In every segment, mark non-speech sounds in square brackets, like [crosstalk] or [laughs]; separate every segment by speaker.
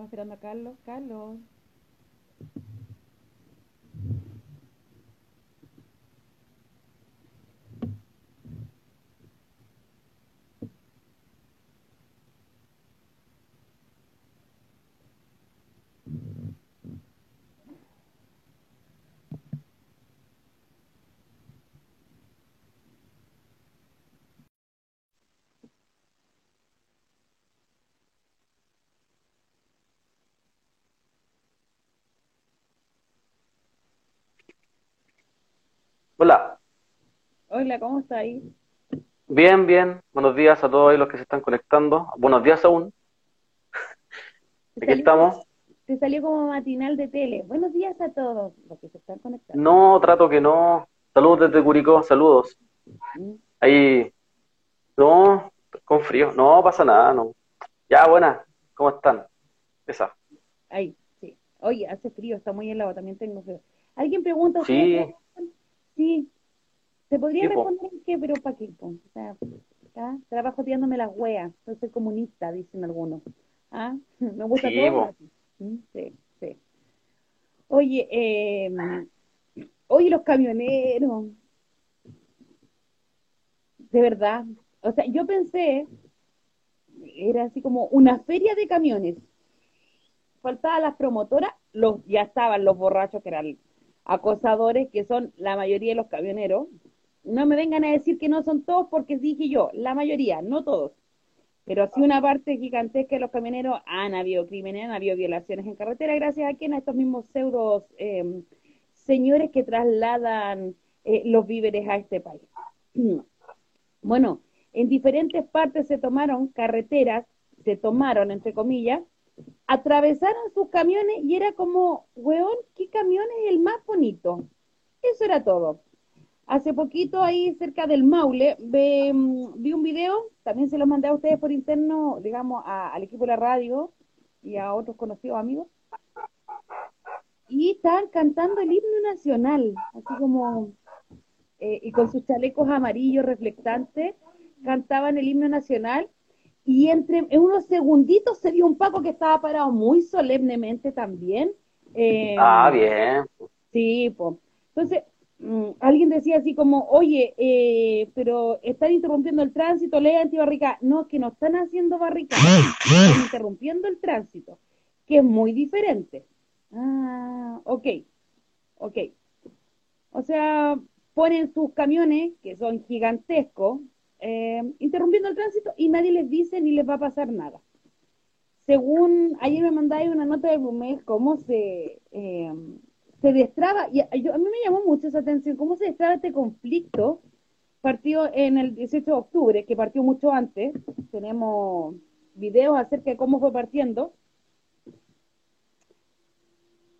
Speaker 1: Estamos esperando a Carlos. Carlos.
Speaker 2: Hola,
Speaker 1: Hola, ¿cómo está ahí?
Speaker 2: bien, bien. Buenos días a todos los que se están conectando. Buenos días aún. Aquí
Speaker 1: salió,
Speaker 2: estamos.
Speaker 1: te salió como matinal de tele. Buenos días a todos los que se están conectando.
Speaker 2: No, trato que no. Saludos desde Curicó, saludos.
Speaker 1: Mm.
Speaker 2: Ahí, no, con frío. No pasa nada, no. Ya, buenas. ¿Cómo están? Esa.
Speaker 1: Ahí, sí. Oye, hace frío, está muy helado, también tengo frío. ¿Alguien pregunta?
Speaker 2: Sí.
Speaker 1: Sí. ¿Se podría responder en qué? Pero ¿para qué? po? O sea, ¿ah? Trabajo tirándome las hueas. Yo soy comunista, dicen algunos. ¿Ah? [laughs] Me gusta
Speaker 2: Sí,
Speaker 1: todo. Mm, Sí, sí. Oye, eh, oye, los camioneros. De verdad. O sea, yo pensé, era así como una feria de camiones. Faltaban las promotoras, los, ya estaban los borrachos que eran acosadores, que son la mayoría de los camioneros. No me vengan a decir que no son todos porque dije yo, la mayoría, no todos. Pero sí una parte gigantesca de los camioneros han habido crímenes, han habido violaciones en carretera, gracias a quien a estos mismos pseudos eh, señores que trasladan eh, los víveres a este país. [clears throat] Bueno, en diferentes partes se tomaron carreteras, se tomaron, entre comillas, atravesaron sus camiones y era como, weón, ¿qué camión es el más bonito? Eso era todo. Hace poquito ahí cerca del Maule mm, vi un video, también se lo mandé a ustedes por interno, digamos, al equipo de la radio y a otros conocidos amigos. Y estaban cantando el himno nacional, así como, eh, y con sus chalecos amarillos reflectantes, cantaban el himno nacional. Y entre en unos segunditos se vio un Paco que estaba parado muy solemnemente también. eh,
Speaker 2: Ah, bien.
Speaker 1: Sí, pues. Entonces, mm, alguien decía así como, oye, eh, pero están interrumpiendo el tránsito, ley antibarricada. No, es que no están haciendo barricadas, [laughs] están interrumpiendo el tránsito, que es muy diferente. Ah, ok, ok. O sea, ponen sus camiones, que son gigantescos, eh, interrumpiendo el tránsito y nadie les dice ni les va a pasar nada. Según ayer me mandáis una nota de Blumel, cómo se, eh, se destraba, y a, yo- mí me llamó mucho esa atención, cómo se destraba este conflicto, partió en el 18 de octubre, que partió mucho antes, tenemos videos acerca de cómo fue partiendo,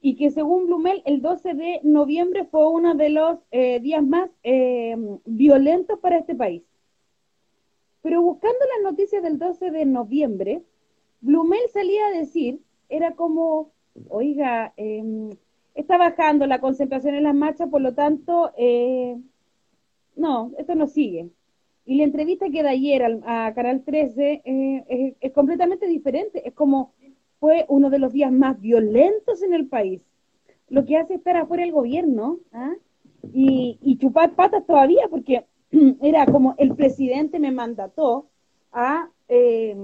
Speaker 1: y que según Blumel, el 12 de noviembre fue uno de los eh, días más violentos para este país. Pero buscando las noticias del 12 de noviembre, Blumel salía a decir, era como, oiga, eh, está bajando la concentración en las marchas, por lo tanto, eh, no, esto no sigue. Y la entrevista que da ayer al- a Canal 13 eh, es, es completamente diferente, es como fue uno de los días más violentos en el país. Lo que hace estar afuera el gobierno ¿ah? y, y chupar patas todavía, porque [clears throat] era como el presidente me mandató a... eh,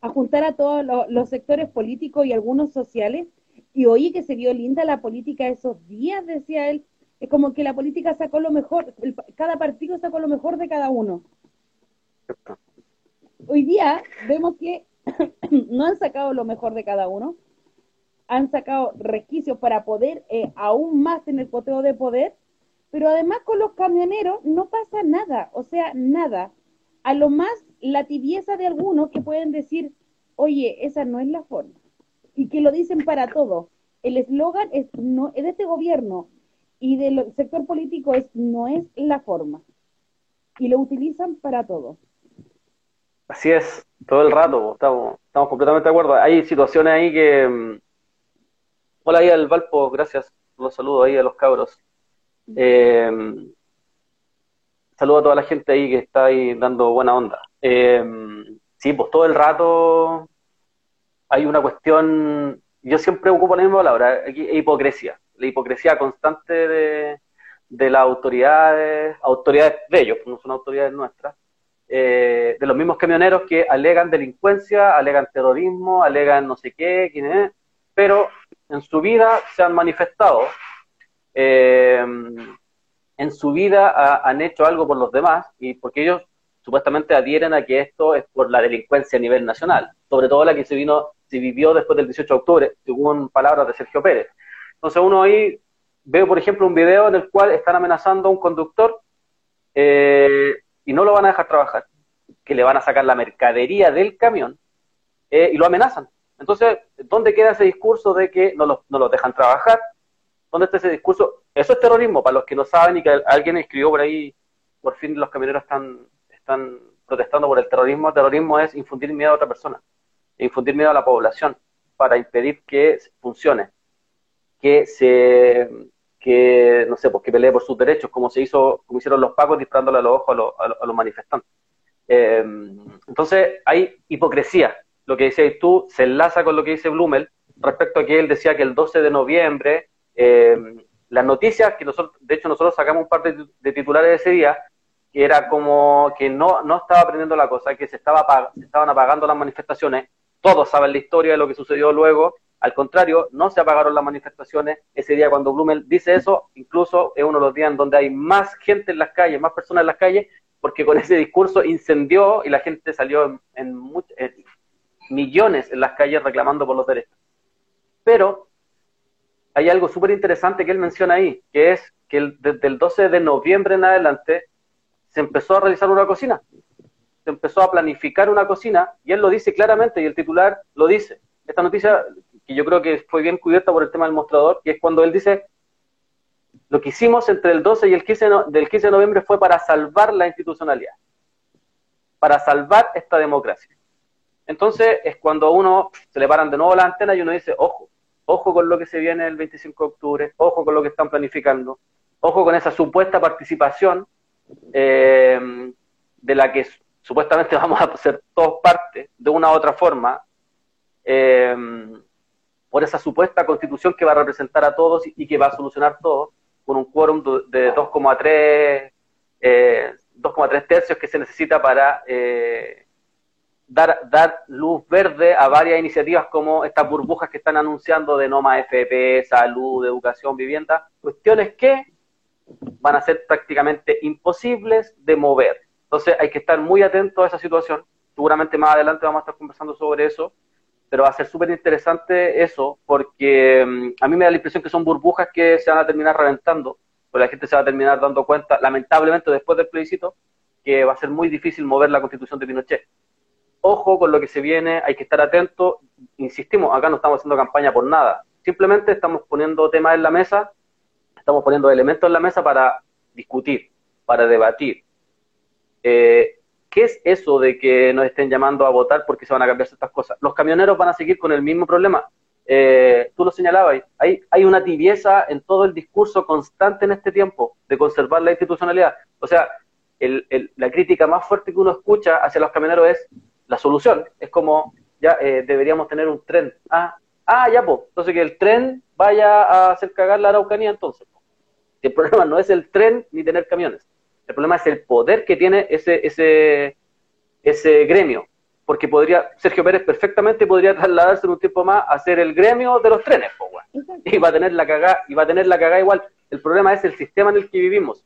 Speaker 1: a juntar a todos lo- los sectores políticos y algunos sociales. Y oí que se vio linda la política esos días, decía él. Es como que la política sacó lo mejor, el- cada partido sacó lo mejor de cada uno. Hoy día vemos que [clears throat] no han sacado lo mejor de cada uno, han sacado resquicios para poder eh, aún más tener poteo de poder, pero además con los camioneros no pasa nada, o sea, nada. A lo más la tibieza de algunos que pueden decir, oye, esa no es la forma, y que lo dicen para todo. El eslogan es no de este gobierno y del sector político es no es la forma. Y lo utilizan para todo.
Speaker 2: Así es, todo el rato, estamos, estamos completamente de acuerdo. Hay situaciones ahí que... mm, Hola ahí al Valpo, gracias. Los saludo ahí a los cabros. Eh, saludo a toda la gente ahí que está ahí dando buena onda. Eh, sí, pues todo el rato hay una cuestión, yo siempre ocupo la misma palabra, hipocresía, la hipocresía constante de, de las autoridades, autoridades de ellos, no son autoridades nuestras, eh, de los mismos camioneros que alegan delincuencia, alegan terrorismo, alegan no sé qué, quién es, pero en su vida se han manifestado, eh, en su vida han hecho algo por los demás y porque ellos supuestamente adhieren a que esto es por la delincuencia a nivel nacional, sobre todo la que se vino, se vivió después del 18 de octubre, según palabras de Sergio Pérez. Entonces uno ahí veo, por ejemplo, un video en el cual están amenazando a un conductor eh, y no lo van a dejar trabajar, que le van a sacar la mercadería del camión eh, y lo amenazan. Entonces, ¿dónde queda ese discurso de que no los, no los dejan trabajar? ¿Dónde está ese discurso? Eso es terrorismo, para los que no saben y que alguien escribió por ahí, por fin los camioneros están, están protestando por el terrorismo. Terrorismo es infundir miedo a otra persona, infundir miedo a la población para impedir que funcione, que se, que, no sé, pues que pelee por sus derechos, como se hizo, como hicieron los pacos disparándole a los ojos a los, manifestantes. Eh, entonces hay hipocresía. Lo que decías tú se enlaza con lo que dice Blumel respecto a que él decía que el 12 de noviembre, eh, las noticias que nosotros, de hecho nosotros sacamos un par de, titulares ese día, que era como que no, no estaba aprendiendo la cosa, que se, estaba, se estaban apagando las manifestaciones, todos saben la historia de lo que sucedió luego, al contrario, no se apagaron las manifestaciones. Ese día cuando Blumel dice eso, incluso es uno de los días en donde hay más gente en las calles, más personas en las calles, porque con ese discurso incendió y la gente salió en, millones en las calles reclamando por los derechos. Pero hay algo súper interesante que él menciona ahí, que es que desde el 12 de noviembre en adelante se empezó a realizar una cocina. Se empezó a planificar una cocina y él lo dice claramente y el titular lo dice. Esta noticia que yo creo que fue bien cubierta por el tema del mostrador, que es cuando él dice, lo que hicimos entre el 12 y el 15 del 15 de noviembre fue para salvar la institucionalidad, para salvar esta democracia. Entonces es cuando a uno se le paran de nuevo la antena y uno dice, ojo, ojo con lo que se viene el 25 de octubre, ojo con lo que están planificando, ojo con esa supuesta participación eh, de la que supuestamente [laughs] vamos a ser todos parte de una u otra forma. Eh, por esa supuesta constitución que va a representar a todos y, que va a solucionar todo, con un quórum de 2,3 eh, tercios que se necesita para eh, dar, dar luz verde a varias iniciativas como estas burbujas que están anunciando de no más FP, salud, educación, vivienda, cuestiones que van a ser prácticamente imposibles de mover. Entonces hay que estar muy atento a esa situación. Seguramente más adelante vamos a estar conversando sobre eso pero va a ser súper interesante eso, porque mm, a mí me da la impresión que son burbujas que se van a terminar reventando, porque la gente se va a terminar dando cuenta, lamentablemente después del plebiscito, que va a ser muy difícil mover la constitución de Pinochet. Ojo con lo que se viene, hay que estar atento, insistimos, acá no estamos haciendo campaña por nada, simplemente estamos poniendo temas en la mesa, estamos poniendo elementos en la mesa para discutir, para debatir. Eh, ¿Qué es eso de que nos estén llamando a votar porque se van a cambiar estas cosas? Los camioneros van a seguir con el mismo problema. Eh, tú lo señalabas, hay, hay una tibieza en todo el discurso constante en este tiempo de conservar la institucionalidad. O sea, la crítica más fuerte que uno escucha hacia los camioneros es la solución. Es como, ya eh, deberíamos tener un tren. Ah, ah ya, pues. Entonces que el tren vaya a hacer cagar la Araucanía entonces. El [laughs] problema no es el tren ni tener camiones. El problema es el poder que tiene ese, ese, ese gremio. Porque podría, Sergio Pérez perfectamente podría trasladarse en un tiempo más a ser el gremio de los trenes, y va a tener la cagada, y va a tener la cagada igual. El problema es el sistema en el que vivimos,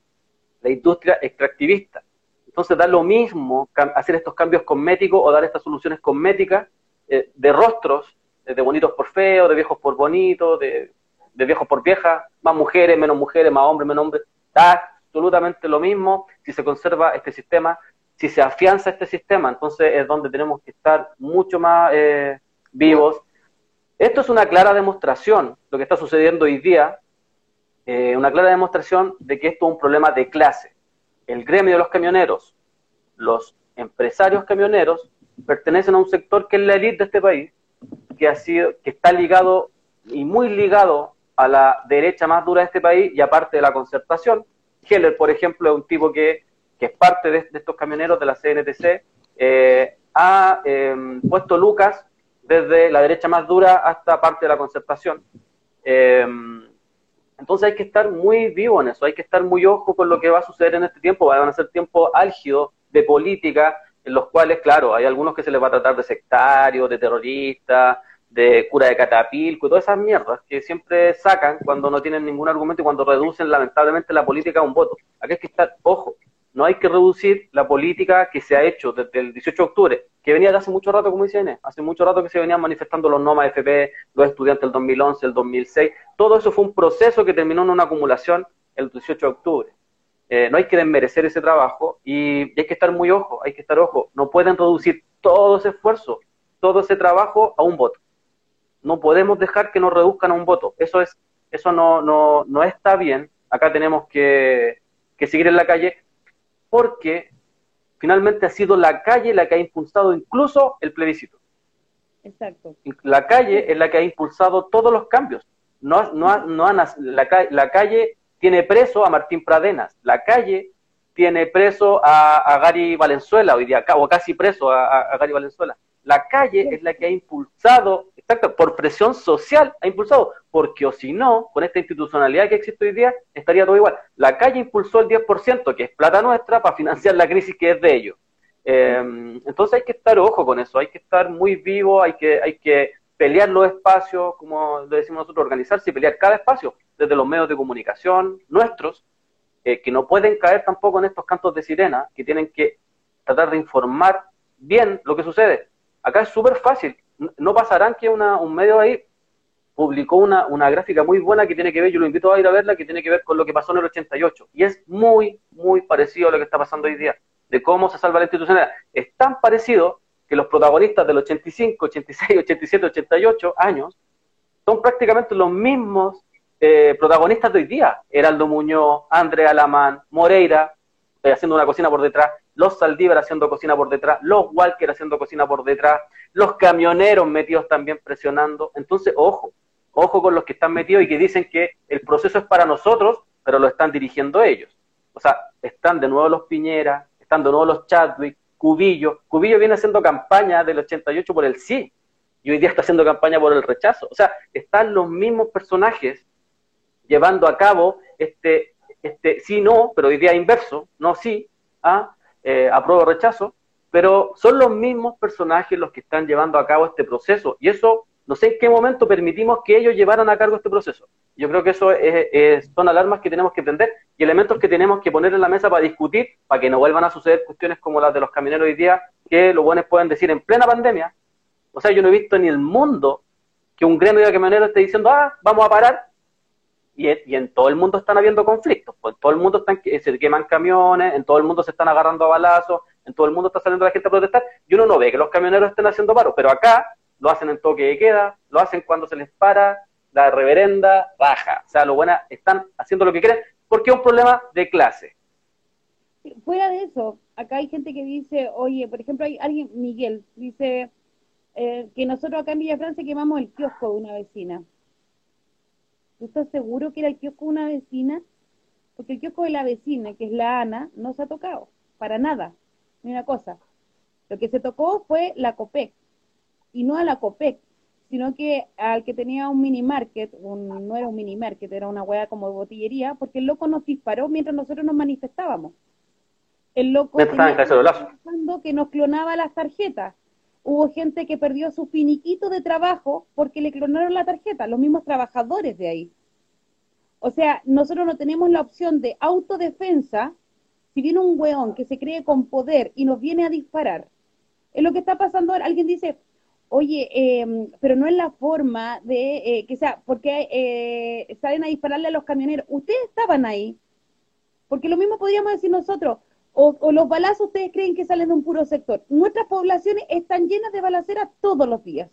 Speaker 2: la industria extractivista. Entonces da lo mismo hacer estos cambios cosméticos o dar estas soluciones cosméticas eh, de rostros, eh, de bonitos por feos, de viejos por bonitos, de, de viejos por viejas, más mujeres, menos mujeres, más hombres, menos hombres. Da absolutamente lo mismo si se conserva este sistema, si se afianza este sistema, entonces es donde tenemos que estar mucho más eh, vivos. Esto es una clara demostración, lo que está sucediendo hoy día, eh, una clara demostración de que esto es un problema de clase. El gremio de los camioneros, los empresarios camioneros, pertenecen a un sector que es la élite de este país, que, ha sido, que está ligado y muy ligado a la derecha más dura de este país y aparte de la concertación, Heller, por ejemplo, es un tipo que, es parte de, estos camioneros de la CNTC, eh, ha em, puesto lucas desde la derecha más dura hasta parte de la concertación. Eh, entonces hay que estar muy vivo en eso, hay que estar muy ojo con lo que va a suceder en este tiempo, van a ser tiempos álgidos de política, en los cuales, claro, hay algunos que se les va a tratar de sectarios, de terroristas, de cura de catapilco y todas esas mierdas que siempre sacan cuando no tienen ningún argumento y cuando reducen lamentablemente la política a un voto. Aquí hay que estar, ojo, no hay que reducir la política que se ha hecho desde el 18 de octubre, que venía de hace mucho rato, como dice Inés, hace mucho rato que se venían manifestando los NOMA FP, los estudiantes del 2011, el 2006, todo eso fue un proceso que terminó en una acumulación el 18 de octubre. Eh, no hay que desmerecer ese trabajo y, hay que estar muy ojo, hay que estar ojo, no pueden reducir todo ese esfuerzo, todo ese trabajo a un voto. No podemos dejar que nos reduzcan a un voto. Eso es, eso no, no, no está bien. Acá tenemos que, que seguir en la calle porque finalmente ha sido la calle la que ha impulsado incluso el plebiscito.
Speaker 1: Exacto.
Speaker 2: La calle es la que ha impulsado todos los cambios. No, no, no la, la, calle tiene preso a Martín Pradenas, la calle tiene preso a, Gary Valenzuela hoy día, o casi preso a Gary Valenzuela. La calle es la que ha impulsado, exacto, por presión social ha impulsado, porque o si no, con esta institucionalidad que existe hoy día, estaría todo igual. La calle impulsó el 10%, que es plata nuestra, para financiar la crisis que es de ellos. Em, entonces hay que estar ojo con eso, hay que estar muy vivo, hay que, hay que pelear los espacios, como lo decimos nosotros, organizarse y pelear cada espacio, desde los medios de comunicación nuestros, eh, que no pueden caer tampoco en estos cantos de sirena, que tienen que tratar de informar bien lo que sucede. Acá es súper fácil. No pasarán que un medio ahí publicó una, una, gráfica muy buena que tiene que ver, yo lo invito a ir a verla, que tiene que ver con lo que pasó en el 88. Y es muy, muy parecido a lo que está pasando hoy día, de cómo se salva la institucionalidad. Es tan parecido que los protagonistas del 85, 86, 87, 88 años son prácticamente los mismos eh, protagonistas de hoy día. Heraldo Muñoz, Andrea Alamán, Moreira, eh, haciendo una cocina por detrás, los Saldívar haciendo cocina por detrás, los Walker haciendo cocina por detrás, los camioneros metidos también presionando. Entonces, ojo, ojo con los que están metidos y que dicen que el proceso es para nosotros, pero lo están dirigiendo ellos. O sea, están de nuevo los Piñera, están de nuevo los Chadwick, Cubillo. Cubillo viene haciendo campaña del 88 por el sí y hoy día está haciendo campaña por el rechazo. O sea, están los mismos personajes llevando a cabo este, este sí, no, pero hoy día inverso, no sí, a eh, apruebo o rechazo, pero son los mismos personajes los que están llevando a cabo este proceso. Y eso, no sé en qué momento permitimos que ellos llevaran a cargo este proceso. Yo creo que eso es, son alarmas que tenemos que prender y elementos que tenemos que poner en la mesa para discutir, para que no vuelvan a suceder cuestiones como las de los camioneros hoy día, que los buenos pueden decir en plena pandemia. O sea, yo no he visto ni el mundo que un gremio de camioneros esté diciendo, ah, vamos a parar y, en todo el mundo están habiendo conflictos, pues en todo el mundo están, se queman camiones, en todo el mundo se están agarrando a balazos, en todo el mundo está saliendo la gente a protestar, y uno no ve que los camioneros estén haciendo paro, pero acá lo hacen en toque de queda, lo hacen cuando se les para la reverenda baja, o sea, lo buena, están haciendo lo que quieren, porque es un problema de clase.
Speaker 1: Fuera de eso, acá hay gente que dice, oye, por ejemplo, hay alguien, Miguel, dice eh, que nosotros acá en Villa Francia quemamos el kiosco de una vecina. ¿Tú estás seguro que era el kiosco de una vecina? Porque el kiosco de la vecina, que es la Ana, no se ha tocado, para nada, ni una cosa. Lo que se tocó fue la COPEC, y no a la COPEC, sino que al que tenía un mini market, no era un mini market, era una hueá como de botillería, porque el loco nos disparó mientras nosotros nos manifestábamos. El loco pensando que nos clonaba las tarjetas. Hubo gente que perdió su finiquito de trabajo porque le clonaron la tarjeta, los mismos trabajadores de ahí. O sea, nosotros no tenemos la opción de autodefensa si viene un weón que se cree con poder y nos viene a disparar. Es lo que está pasando ahora. Alguien dice, oye, em, pero no es la forma de eh, que sea, porque eh, salen a dispararle a los camioneros. Ustedes estaban ahí. Porque lo mismo podríamos decir nosotros, o, los balazos ustedes creen que salen de un puro sector. Nuestras poblaciones están llenas de balaceras todos los días.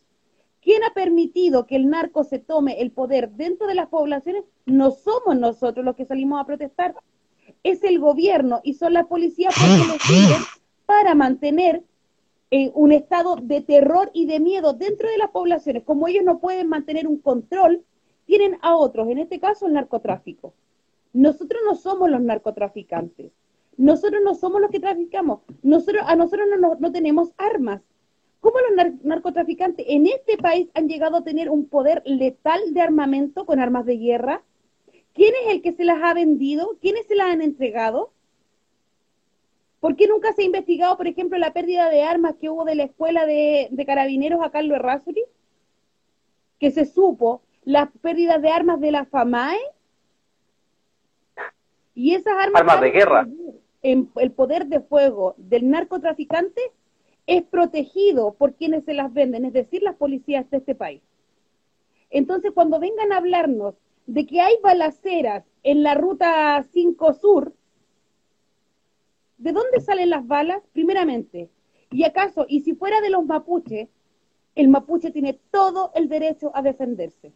Speaker 1: ¿Quién ha permitido que el narco se tome el poder dentro de las poblaciones? No somos nosotros los que salimos a protestar. Es el gobierno y son las policías porque lo [gasps] siguen para mantener eh, un estado de terror y de miedo dentro de las poblaciones. Como ellos no pueden mantener un control, tienen a otros, en este caso el narcotráfico. Nosotros no somos los narcotraficantes. Nosotros no somos los que traficamos. Nosotros, a nosotros no, no, tenemos armas. ¿Cómo los narcotraficantes en este país han llegado a tener un poder letal de armamento con armas de guerra? ¿Quién es el que se las ha vendido? ¿Quiénes se las han entregado? ¿Por qué nunca se ha investigado, por ejemplo, la pérdida de armas que hubo de la escuela de, carabineros a Carlos Errázuri? Que se supo las pérdidas de armas de la FAMAE. Y esas armas...
Speaker 2: Armas de guerra.
Speaker 1: En el poder de fuego del narcotraficante es protegido por quienes se las venden, es decir, las policías de este país. Entonces, cuando vengan a hablarnos de que hay balaceras en la ruta 5 Sur, ¿de dónde salen las balas? Primeramente, ¿y acaso, y si fuera de los mapuches, el mapuche tiene todo el derecho a defenderse?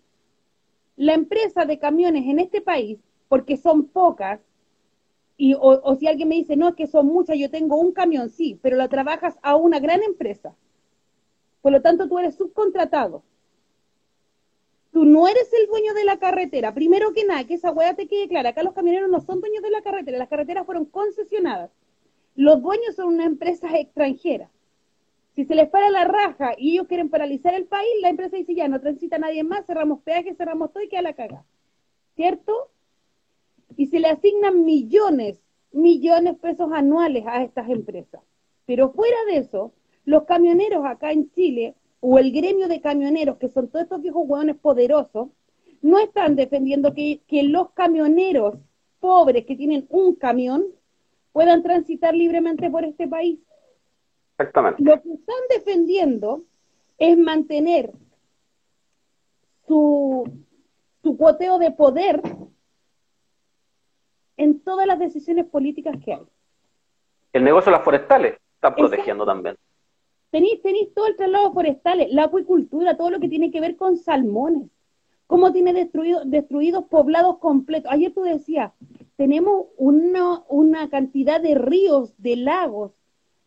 Speaker 1: La empresa de camiones en este país, porque son pocas, y, o, si alguien me dice, no, es que son muchas, yo tengo un camión, sí, pero lo trabajas a una gran empresa. Por lo tanto, tú eres subcontratado. Tú no eres el dueño de la carretera. Primero que nada, que esa hueá te quede clara. Acá los camioneros no son dueños de la carretera. Las carreteras fueron concesionadas. Los dueños son una empresa extranjera. Si se les para la raja y ellos quieren paralizar el país, la empresa dice ya, no transita nadie más, cerramos peajes, cerramos todo y queda la caga. ¿Cierto? Y se le asignan millones, millones de pesos anuales a estas empresas. Pero fuera de eso, los camioneros acá en Chile, o el gremio de camioneros, que son todos estos viejos hueones poderosos, no están defendiendo que, que los camioneros pobres que tienen un camión puedan transitar libremente por este país.
Speaker 2: Exactamente.
Speaker 1: Lo que están defendiendo es mantener su, su cuoteo de poder en todas las decisiones políticas que hay.
Speaker 2: El negocio de las forestales está protegiendo también.
Speaker 1: Tenéis, tenéis todo el traslado forestales, la acuicultura, todo lo que tiene que ver con salmones. Cómo tiene destruido, destruidos poblados completos. Ayer tú decías, tenemos una, una cantidad de ríos, de lagos,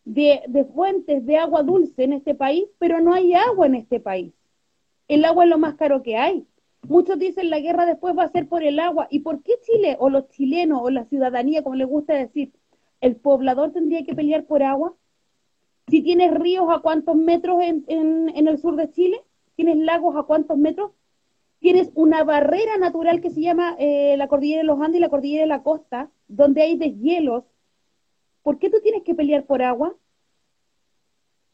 Speaker 1: de, de fuentes de agua dulce en este país, pero no hay agua en este país. El agua es lo más caro que hay. Muchos dicen la guerra después va a ser por el agua. ¿Y por qué Chile o los chilenos o la ciudadanía, como les gusta decir, el poblador tendría que pelear por agua? Si tienes ríos a cuántos metros en, en, el sur de Chile, tienes lagos a cuántos metros, tienes una barrera natural que se llama eh, la cordillera de los Andes y la cordillera de la costa, donde hay deshielos. ¿Por qué tú tienes que pelear por agua?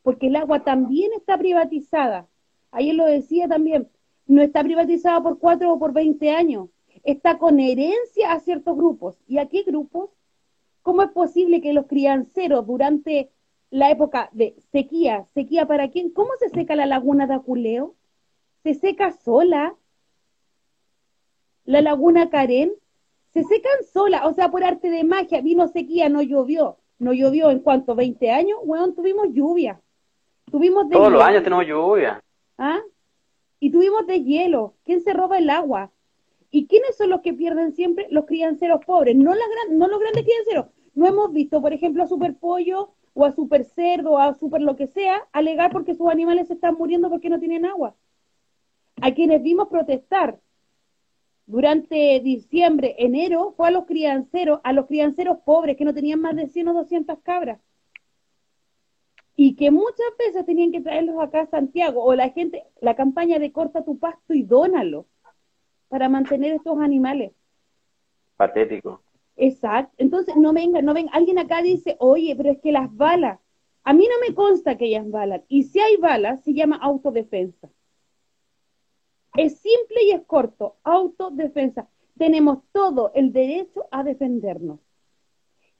Speaker 1: Porque el agua también está privatizada. Ayer lo decía también, no está privatizado por cuatro o por veinte años, está con herencia a ciertos grupos. ¿Y a qué grupos? ¿Cómo es posible que los crianceros durante la época de sequía, sequía para quién? ¿Cómo se seca la laguna de Aculeo? ¿Se seca sola? ¿La laguna Carén? Se secan sola, o sea, por arte de magia, vino sequía, no llovió. No llovió en cuánto, 20 años, weón, tuvimos lluvia. Tuvimos
Speaker 2: Todos los años tenemos lluvia.
Speaker 1: ¿Ah? Y tuvimos de hielo. ¿Quién se roba el agua? ¿Y quiénes son los que pierden siempre? Los crianceros pobres, no, la no los grandes crianceros. No hemos visto, por ejemplo, a Super Pollo o a Super Cerdo o a Super lo que sea, alegar porque sus animales se están muriendo porque no tienen agua. A quienes vimos protestar durante diciembre, enero, fue a los crianceros, a los crianceros pobres que no tenían más de 100 o 200 cabras y que muchas veces tenían que traerlos acá a Santiago, o la gente, la campaña de corta tu pasto y dónalo para mantener estos animales.
Speaker 2: Patético.
Speaker 1: Exacto. Entonces, no venga, no venga. Alguien acá dice, oye, pero es que las balas, a mí no me consta que ellas balas. Y si hay balas, se llama autodefensa. Es simple y es corto, autodefensa. Tenemos todo el derecho a defendernos.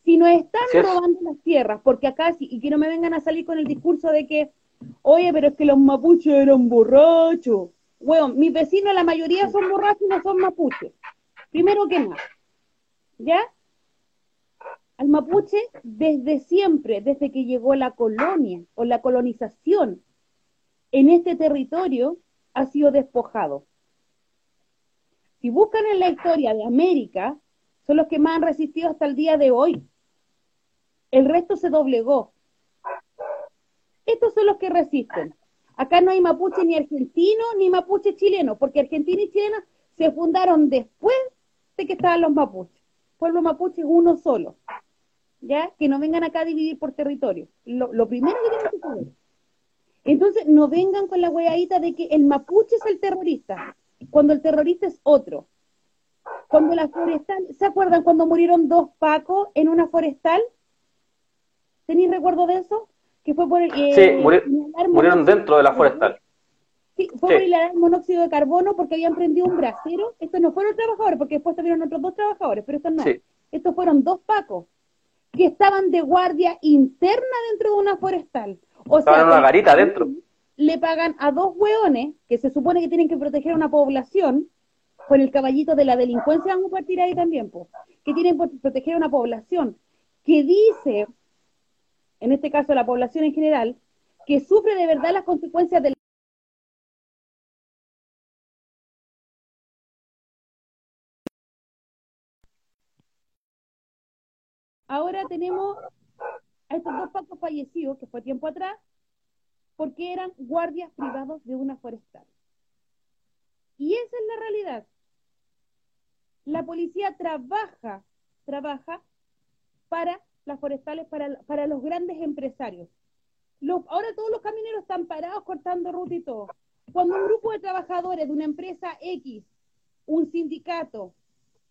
Speaker 1: Si nos están robando las tierras, porque acá sí, y que no me vengan a salir con el discurso de que, oye, pero es que los mapuches eran borrachos. Bueno, mis vecinos, la mayoría son borrachos y no son mapuches. Primero que nada. ¿Ya? Al mapuche, desde siempre, desde que llegó la colonia o la colonización en este territorio, ha sido despojado. Si buscan en la historia de América, son los que más han resistido hasta el día de hoy. El resto se doblegó. Estos son los que resisten. Acá no hay mapuche ni argentino ni mapuche chileno, porque Argentina y Chilena se fundaron después de que estaban los mapuches. Pueblo mapuche es uno solo. ¿Ya? Que no vengan acá a dividir por territorio. Lo, primero que tenemos que saber. Entonces, no vengan con la weadita de que el mapuche es el terrorista, cuando el terrorista es otro. Cuando la forestal, ¿se acuerdan cuando murieron dos pacos en una forestal? ¿Tenéis recuerdo de eso? Que fue por
Speaker 2: eh, sí, murieron dentro de la forestal.
Speaker 1: Sí, fue por el monóxido de carbono porque habían prendido un brasero. Estos no fueron trabajadores, porque después tuvieron otros dos trabajadores, pero estos no. Estos fueron dos pacos que estaban de guardia interna dentro de una forestal.
Speaker 2: O estaban sea, en una garita adentro.
Speaker 1: Le pagan a dos hueones que se supone que tienen que proteger a una población con el caballito de la delincuencia, vamos a partir ahí también, pues, que tienen que proteger a una población que dice, en este caso la población en general, que sufre de verdad las consecuencias del Ahora tenemos a estos dos pacos fallecidos, que fue tiempo atrás, porque eran guardias privados de una forestal. Y esa es la realidad. La policía trabaja, trabaja para las forestales, para, para los grandes empresarios. Los, ahora todos los camineros están parados cortando ruta y todo. Cuando un grupo de trabajadores de una empresa X, un sindicato,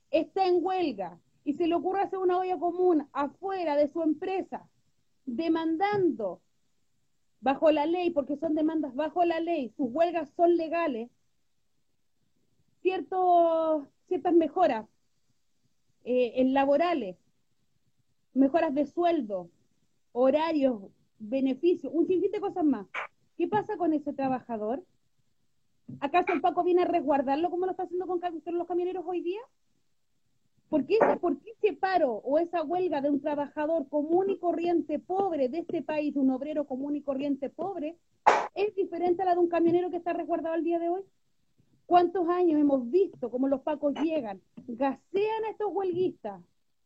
Speaker 1: está en huelga, y se le ocurre hacer una olla común afuera de su empresa, demandando bajo la ley, porque son demandas bajo la ley, sus huelgas son legales, ciertos, ciertas mejoras eh, en laborales, mejoras de sueldo, horarios, beneficios, un sinfín de cosas más. ¿Qué pasa con ese trabajador? ¿Acaso el Paco viene a resguardarlo como lo está haciendo con los camioneros hoy día? ¿Por qué, ¿Por qué ese paro o esa huelga de un trabajador común y corriente pobre de este país, un obrero común y corriente pobre, es diferente a la de un camionero que está resguardado al día de hoy? ¿Cuántos años hemos visto cómo los pacos llegan, gasean a estos huelguistas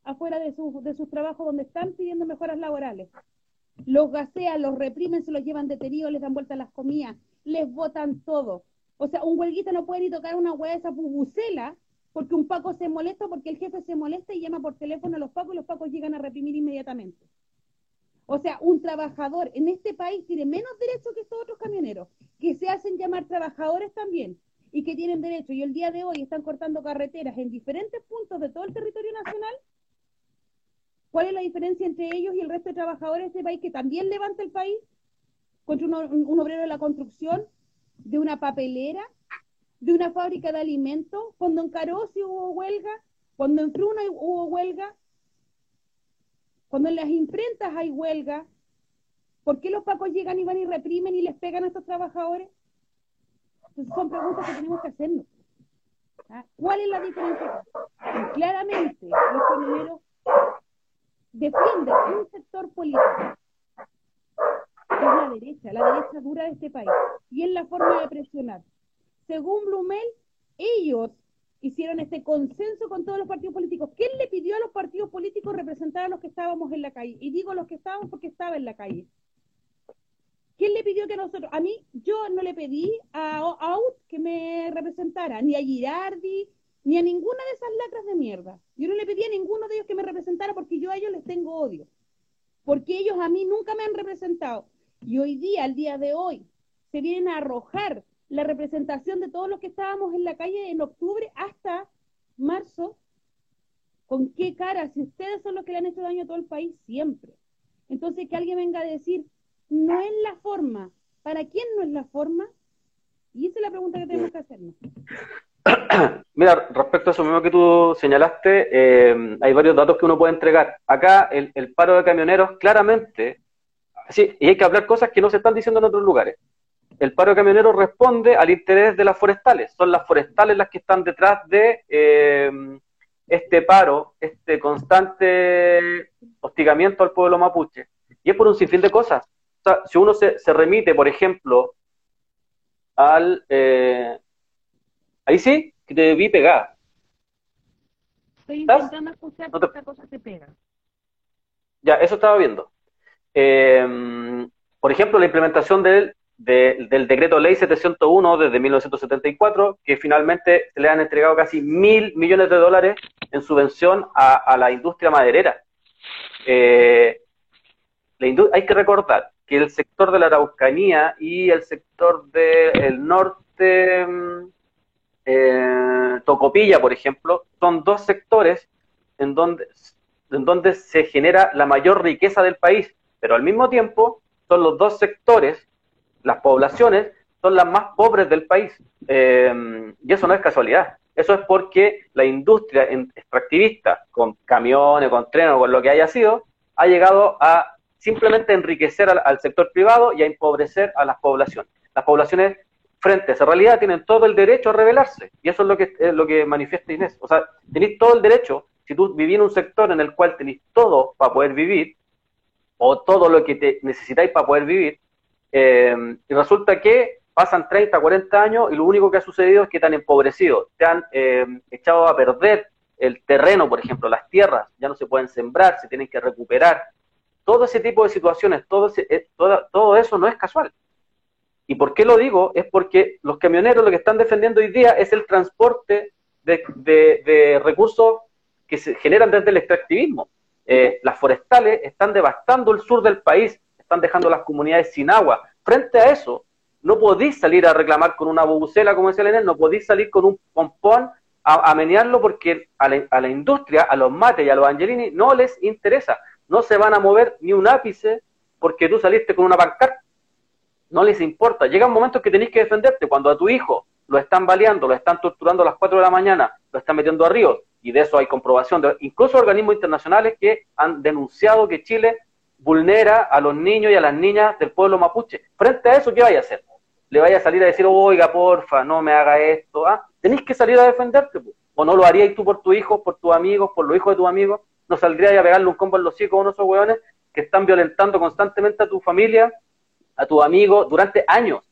Speaker 1: afuera de, de sus trabajos donde están pidiendo mejoras laborales? Los gasean, los reprimen, se los llevan detenidos, les dan vuelta las comidas, les botan todo. O sea, un huelguista no puede ni tocar una hueá de esa pubucela porque un Paco se molesta, porque el jefe se molesta y llama por teléfono a los Pacos y los Pacos llegan a reprimir inmediatamente. O sea, un trabajador en este país tiene menos derechos que estos otros camioneros, que se hacen llamar trabajadores también y que tienen derecho y el día de hoy están cortando carreteras en diferentes puntos de todo el territorio nacional. ¿Cuál es la diferencia entre ellos y el resto de trabajadores de este país que también levanta el país? Contra un obrero de la construcción, de una papelera, de una fábrica de alimentos, cuando en Carosi hubo huelga, cuando en Fruna hubo huelga, cuando en las imprentas hay huelga, ¿por qué los pacos llegan y van y reprimen y les pegan a estos trabajadores? Entonces son preguntas que tenemos que hacernos. ¿Ah? ¿Cuál es la diferencia? claramente los camioneros defienden un sector político, que es la derecha, la derecha dura de este país, y es la forma de presionar según Blumel, ellos hicieron este consenso con todos los partidos políticos. ¿Quién le pidió a los partidos políticos representar a los que estábamos en la calle? Y digo los que estábamos porque estaba en la calle. ¿Quién le pidió que nosotros, a mí, yo no le pedí a Out que me representara, ni a Girardi, ni a ninguna de esas lacras de mierda. Yo no le pedí a ninguno de ellos que me representara porque yo a ellos les tengo odio. Porque ellos a mí nunca me han representado. Y hoy día, al día de hoy, se vienen a arrojar la representación de todos los que estábamos en la calle en octubre hasta marzo, ¿con qué cara? Si ustedes son los que le han hecho daño a todo el país, siempre. Entonces, que alguien venga a decir, no es la forma. ¿Para quién no es la forma? Y esa es la pregunta que tenemos que hacernos. [clears throat]
Speaker 2: Mira, respecto a eso mismo que tú señalaste, eh, hay varios datos que uno puede entregar. Acá el, paro de camioneros, claramente, sí, y hay que hablar cosas que no se están diciendo en otros lugares el paro camionero responde al interés de las forestales. Son las forestales las que están detrás de eh, este paro, este constante hostigamiento al pueblo mapuche. Y es por un sinfín de cosas. O sea, si uno se, remite, por ejemplo, al... Eh, ahí sí, que te vi pegar.
Speaker 1: Estoy intentando escuchar no esta cosa te pega.
Speaker 2: Ya, eso estaba viendo. Eh, por ejemplo, la implementación del del decreto ley 701 desde 1974, que finalmente se le han entregado casi mil millones de dólares en subvención a, la industria maderera. Eh, hay que recordar que el sector de la Araucanía y el sector del norte, mm, eh, Tocopilla, por ejemplo, son dos sectores en donde, en donde se genera la mayor riqueza del país, pero al mismo tiempo son los dos sectores, las poblaciones, son las más pobres del país. Eh, y eso no es casualidad. Eso es porque la industria extractivista, con camiones, con trenes, con lo que haya sido, ha llegado a simplemente enriquecer al, sector privado y a empobrecer a las poblaciones. Las poblaciones frente a esa realidad tienen todo el derecho a rebelarse. Y eso es lo que, es lo que manifiesta Inés. O sea, tenéis todo el derecho, si tú vivís en un sector en el cual tenéis todo para poder vivir, o todo lo que te necesitáis para poder vivir, eh, y resulta que pasan 30, 40 años y lo único que ha sucedido es que te han empobrecido, te han eh, echado a perder el terreno, por ejemplo, las tierras, ya no se pueden sembrar, se tienen que recuperar. Todo ese tipo de situaciones, todo, eh, todo, eso no es casual. ¿Y por qué lo digo? Es porque los camioneros lo que están defendiendo hoy día es el transporte de, recursos que se generan desde el extractivismo. Eh, las forestales están devastando el sur del país, están dejando las comunidades sin agua. Frente a eso, no podéis salir a reclamar con una bubucela, como decía Lenin, no podéis salir con un pompón a, menearlo porque a la, industria, a los mates y a los angelini no les interesa. No se van a mover ni un ápice porque tú saliste con una pancarta. No les importa. Llega un momento que tenéis que defenderte. Cuando a tu hijo lo están baleando, lo están torturando a las 4 de la mañana, lo están metiendo a ríos, y de eso hay comprobación, de, incluso organismos internacionales que han denunciado que Chile vulnera a los niños y a las niñas del pueblo mapuche. Frente a eso, ¿qué vaya a hacer? le vaya a salir a decir, oiga, porfa, no me haga esto. ¿ah? Tenéis que salir a defenderte. O no lo haríais tú por tu hijo, por tus amigos, por los hijos de tus amigos. No saldríais a pegarle un combo en los hijos a unos esos hueones que están violentando constantemente a tu familia, a tus amigos, durante años.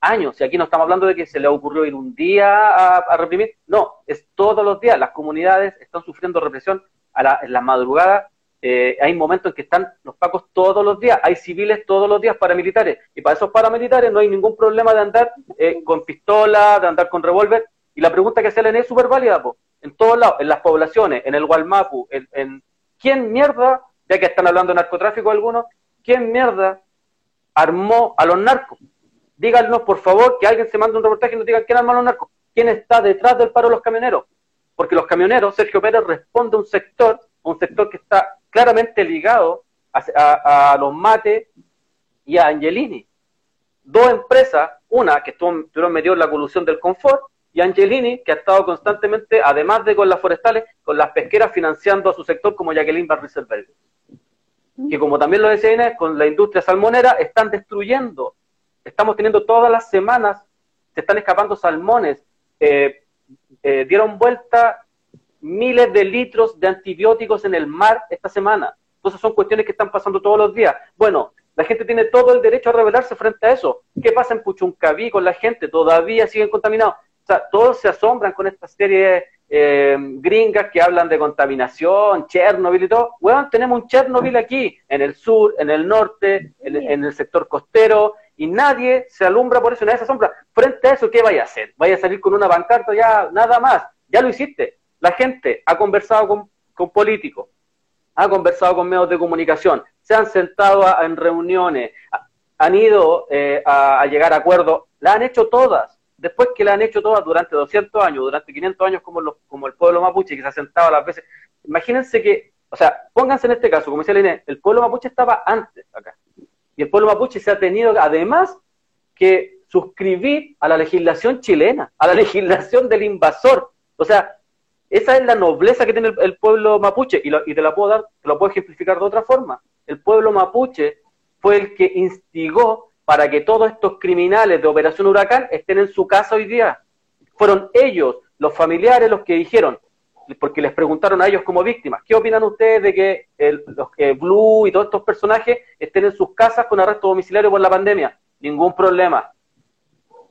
Speaker 2: Años. Y aquí no estamos hablando de que se le ocurrió ir un día a, reprimir. No, es todos los días. Las comunidades están sufriendo represión a la, en las madrugadas eh, hay momentos en que están los pacos todos los días, hay civiles todos los días paramilitares, y para esos paramilitares no hay ningún problema de andar eh, con pistola, de andar con revólver, y la pregunta que se le es súper válida, en todos lados, en las poblaciones, en el Gualmapu, en, ¿quién mierda, ya que están hablando de narcotráfico algunos, quién mierda armó a los narcos? Díganos, por favor, que alguien se mande un reportaje y nos diga quién armó a los narcos, quién está detrás del paro de los camioneros, porque los camioneros, Sergio Pérez responde a un sector, un sector que está claramente ligado a, los mates y a Angelini. Dos empresas, una que estuvieron metidos en la colusión del confort, y Angelini, que ha estado constantemente, además de con las forestales, con las pesqueras financiando a su sector como Jacqueline Van Que como también lo decía Inés, con la industria salmonera están destruyendo. Estamos teniendo todas las semanas, se están escapando salmones. Eh, eh, dieron vuelta miles de litros de antibióticos en el mar esta semana. Entonces son cuestiones que están pasando todos los días. Bueno, la gente tiene todo el derecho a rebelarse frente a eso. ¿Qué pasa en Puchuncaví con la gente? Todavía siguen contaminados. O sea, todos se asombran con esta serie eh, gringas que hablan de contaminación, Chernobyl y todo. Bueno, tenemos un Chernobyl aquí, en el sur, en el norte, en, el sector costero, y nadie se alumbra por eso, nadie se asombra. Frente a eso, ¿qué vaya a hacer? ¿Vaya a salir con una pancarta? Ya, nada más. Ya lo hiciste. La gente ha conversado con, políticos, ha conversado con medios de comunicación, se han sentado en reuniones, han ido eh, a, llegar a acuerdos, la han hecho todas. Después que la han hecho todas durante 200 años, durante 500 años como, como el pueblo mapuche que se ha sentado las veces, imagínense que, o sea, pónganse en este caso, como decía Inés, el pueblo mapuche estaba antes acá. Y el pueblo mapuche se ha tenido además que suscribir a la legislación chilena, a la [laughs] legislación del invasor. O sea, esa es la nobleza que tiene el, pueblo mapuche y, te la puedo dar, te lo puedo ejemplificar de otra forma. El pueblo mapuche fue el que instigó para que todos estos criminales de Operación Huracán estén en su casa hoy día. Fueron ellos, los familiares, los que dijeron, porque les preguntaron a ellos como víctimas, ¿qué opinan ustedes de que los Blue y todos estos personajes estén en sus casas con arresto domiciliario por la pandemia? Ningún problema.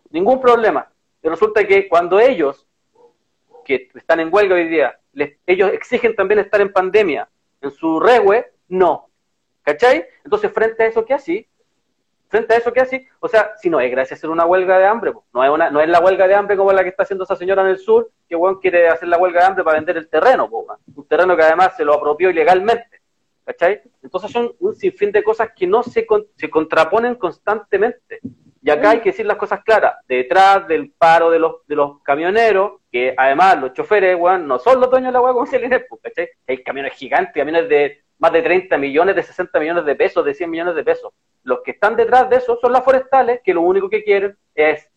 Speaker 2: Ningún problema. Y resulta que cuando ellos que están en huelga hoy día, ellos exigen también estar en pandemia, en su regue, no. ¿Cachai? Entonces, frente a eso, ¿qué así? Frente a eso, ¿qué así? O sea, si no es gracias a hacer una huelga de hambre, no es, la huelga de hambre como la que está haciendo esa señora en el sur, que bueno quiere hacer la huelga de hambre para vender el terreno, un terreno que además se lo apropió ilegalmente. ¿cachai? Entonces son un sinfín de cosas que no se, se contraponen constantemente. Y acá hay que decir las cosas claras. Detrás del paro de los, de los camioneros, que además los choferes, weón, no son los dueños de la weá como se le ¿cachai? Hay camiones gigantes, camiones de más de 30 millones, de 60 millones de pesos, de 100 millones de pesos. Los que están detrás de eso son las forestales, que lo único que quieren es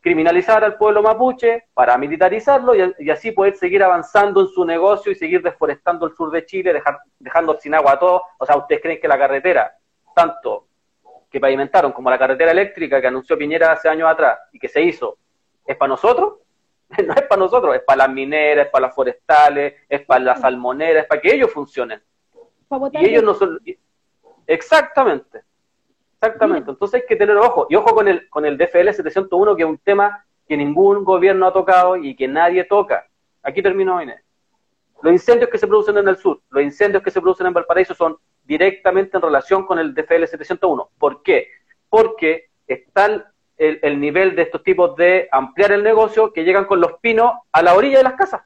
Speaker 2: criminalizar al pueblo mapuche, paramilitarizarlo y, y así poder seguir avanzando en su negocio y seguir deforestando el sur de Chile, dejar, dejando sin agua a todos. O sea, ¿ustedes creen que la carretera, tanto que pavimentaron como la carretera eléctrica que anunció Piñera hace años atrás y que se hizo, es para nosotros? [laughs] No es para nosotros, es para las mineras, es para las forestales, es para las salmoneras, es para que ellos funcionen. Y ellos no son... Exactamente. Exactamente. Entonces hay que tener ojo. Y ojo con el, con el DFL 701, que es un tema que ningún gobierno ha tocado y que nadie toca. Aquí termino, Inés. Los incendios que se producen en el sur, los incendios que se producen en Valparaíso son directamente en relación con el DFL 701. ¿Por qué? Porque está el, el, nivel de estos tipos de ampliar el negocio que llegan con los pinos a la orilla de las casas.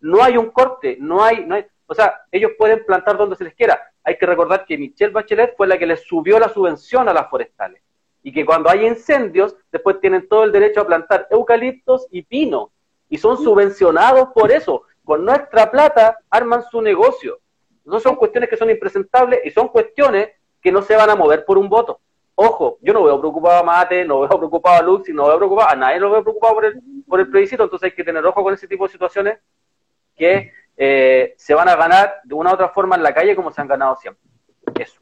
Speaker 2: No hay un corte, no hay, no hay, o sea, ellos pueden plantar donde se les quiera. Hay que recordar que Michelle Bachelet fue la que les subió la subvención a las forestales. Y que cuando hay incendios, después tienen todo el derecho a plantar eucaliptos y pino. Y son subvencionados por eso. Con nuestra plata arman su negocio. No son cuestiones que son impresentables y son cuestiones que no se van a mover por un voto. Ojo, yo no veo preocupado a Mate, no veo preocupado a Lux, no veo preocupado a nadie, lo veo preocupado por el, por el plebiscito, entonces hay que tener ojo con ese tipo de situaciones que eh, se van a ganar de una u otra forma en la calle como se han ganado siempre. Eso.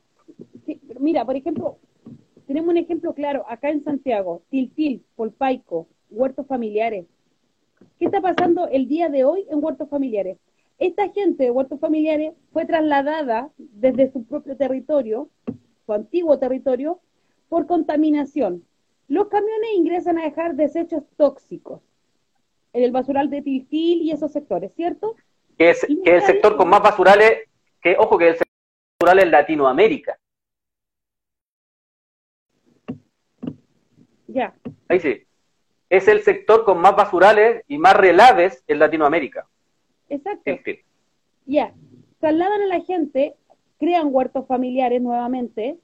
Speaker 1: mira, por ejemplo, tenemos un ejemplo claro, acá en Santiago, Tiltil, Polpaico, huertos familiares. ¿Qué está pasando el día de hoy en huertos familiares? Esta gente de huertos familiares fue trasladada desde su propio territorio, su antiguo territorio, por contaminación. Los camiones ingresan a dejar desechos tóxicos en el basural de Tiltil y esos sectores, ¿cierto?
Speaker 2: Que es, que el sector con más basurales, que ojo que el sector basural en Latinoamérica.
Speaker 1: Ya.
Speaker 2: Ahí sí. Es el sector con más basurales y más relaves en Latinoamérica.
Speaker 1: Exacto. Ya. Trasladan a la gente, crean huertos familiares nuevamente,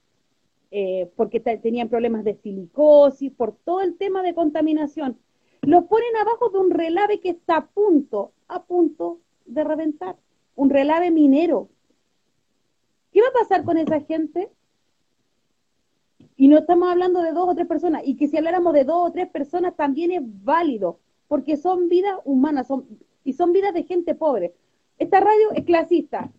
Speaker 1: eh, porque tenían problemas de silicosis, por todo el tema de contaminación. Los ponen abajo de un relave que está a punto, a punto de reventar, un relave minero. ¿Qué va a pasar con esa gente? Y no estamos hablando de dos o tres personas, y que si habláramos de dos o tres personas también es válido, porque son vidas humanas son, y son vidas de gente pobre. Esta radio es clasista,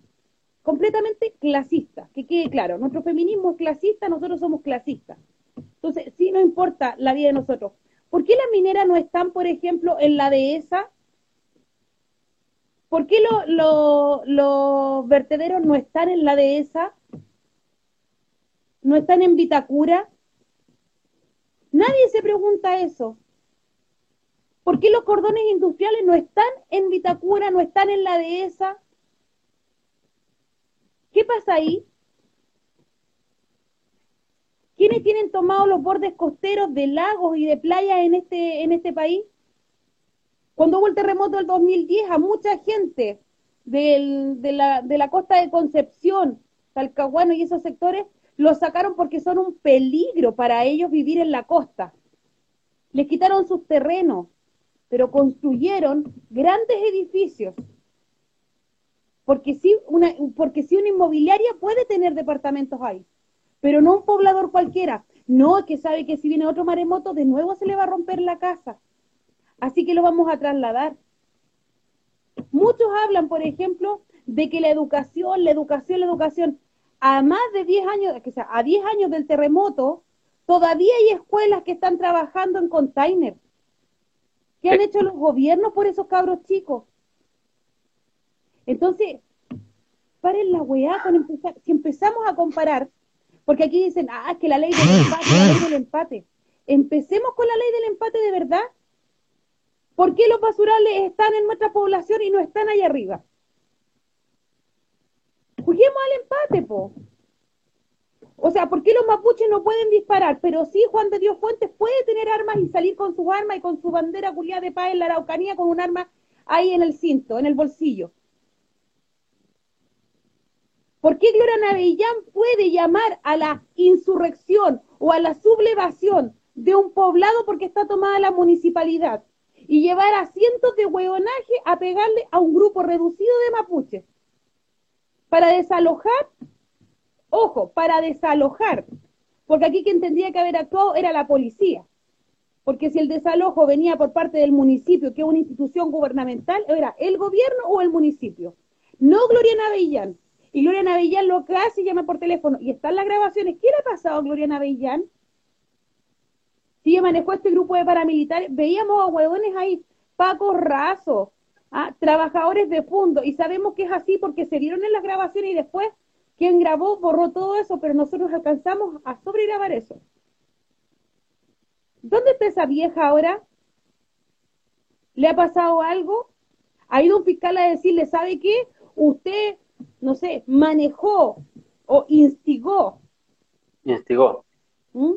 Speaker 1: completamente clasista, que quede claro, nuestro feminismo es clasista, nosotros somos clasistas. Entonces, sí no importa la vida de nosotros. ¿Por qué las mineras no están, por ejemplo, en la dehesa ¿Por qué los vertederos no están en la dehesa? ¿No están en Vitacura? Nadie se pregunta eso. ¿Por qué los cordones industriales no están en Vitacura, no están en la dehesa? ¿Qué pasa ahí? ¿Quiénes tienen tomados los bordes costeros de lagos y de playas en este, en este país? Cuando hubo el terremoto del 2010, a mucha gente de, la, costa de Concepción, Talcahuano y esos sectores, los sacaron porque son un peligro para ellos vivir en la costa. Les quitaron sus terrenos, pero construyeron grandes edificios. Porque sí, una, porque sí una inmobiliaria puede tener departamentos ahí, pero no un poblador cualquiera. No, que sabe que si viene otro maremoto, de nuevo se le va a romper la casa. Así que lo vamos a trasladar. Muchos hablan, por ejemplo, de que la educación, la educación, la educación, a más de 10 años, que sea, a 10 años del terremoto, todavía hay escuelas que están trabajando en container. ¿Qué han hecho los gobiernos por esos cabros chicos? Entonces, paren la weá con empezar. Si empezamos a comparar, porque aquí dicen, ah, es que la ley del empate, la ley del empate. Empecemos con la ley del empate de verdad ¿Por qué los basurales están en nuestra población y no están ahí arriba? Juguemos al empate, po. O sea, ¿por qué los mapuches no pueden disparar? Pero sí Juan de Dios Fuentes puede tener armas y salir con sus armas y con su bandera culiada de paz en la Araucanía con un arma ahí en el cinto, en el bolsillo. ¿Por qué Gloria Navellán puede llamar a la insurrección o a la sublevación de un poblado porque está tomada la municipalidad y llevar a cientos de hueonaje a pegarle a un grupo reducido de mapuches? Para desalojar, ojo, para desalojar, porque aquí quien tendría que haber actuado era la policía. Porque si el desalojo venía por parte del municipio, que es una institución gubernamental, era el gobierno o el municipio. No Gloria Navellán. Y Gloria Navellán lo que hace llama por teléfono. Y están las grabaciones. ¿Qué le ha pasado a Gloria Navellán? Ella manejó este grupo de paramilitares, veíamos a huevones ahí, Paco Razo, ¿ah? trabajadores de fondo. Y sabemos que es así porque se vieron en las grabaciones y después quien grabó borró todo eso, pero nosotros alcanzamos a sobregrabar eso. ¿Dónde está esa vieja ahora? ¿Le ha pasado algo? Ha ido un fiscal a decirle, ¿sabe qué? Usted, no sé, manejó o instigó.
Speaker 2: Instigó.
Speaker 1: ¿Mm?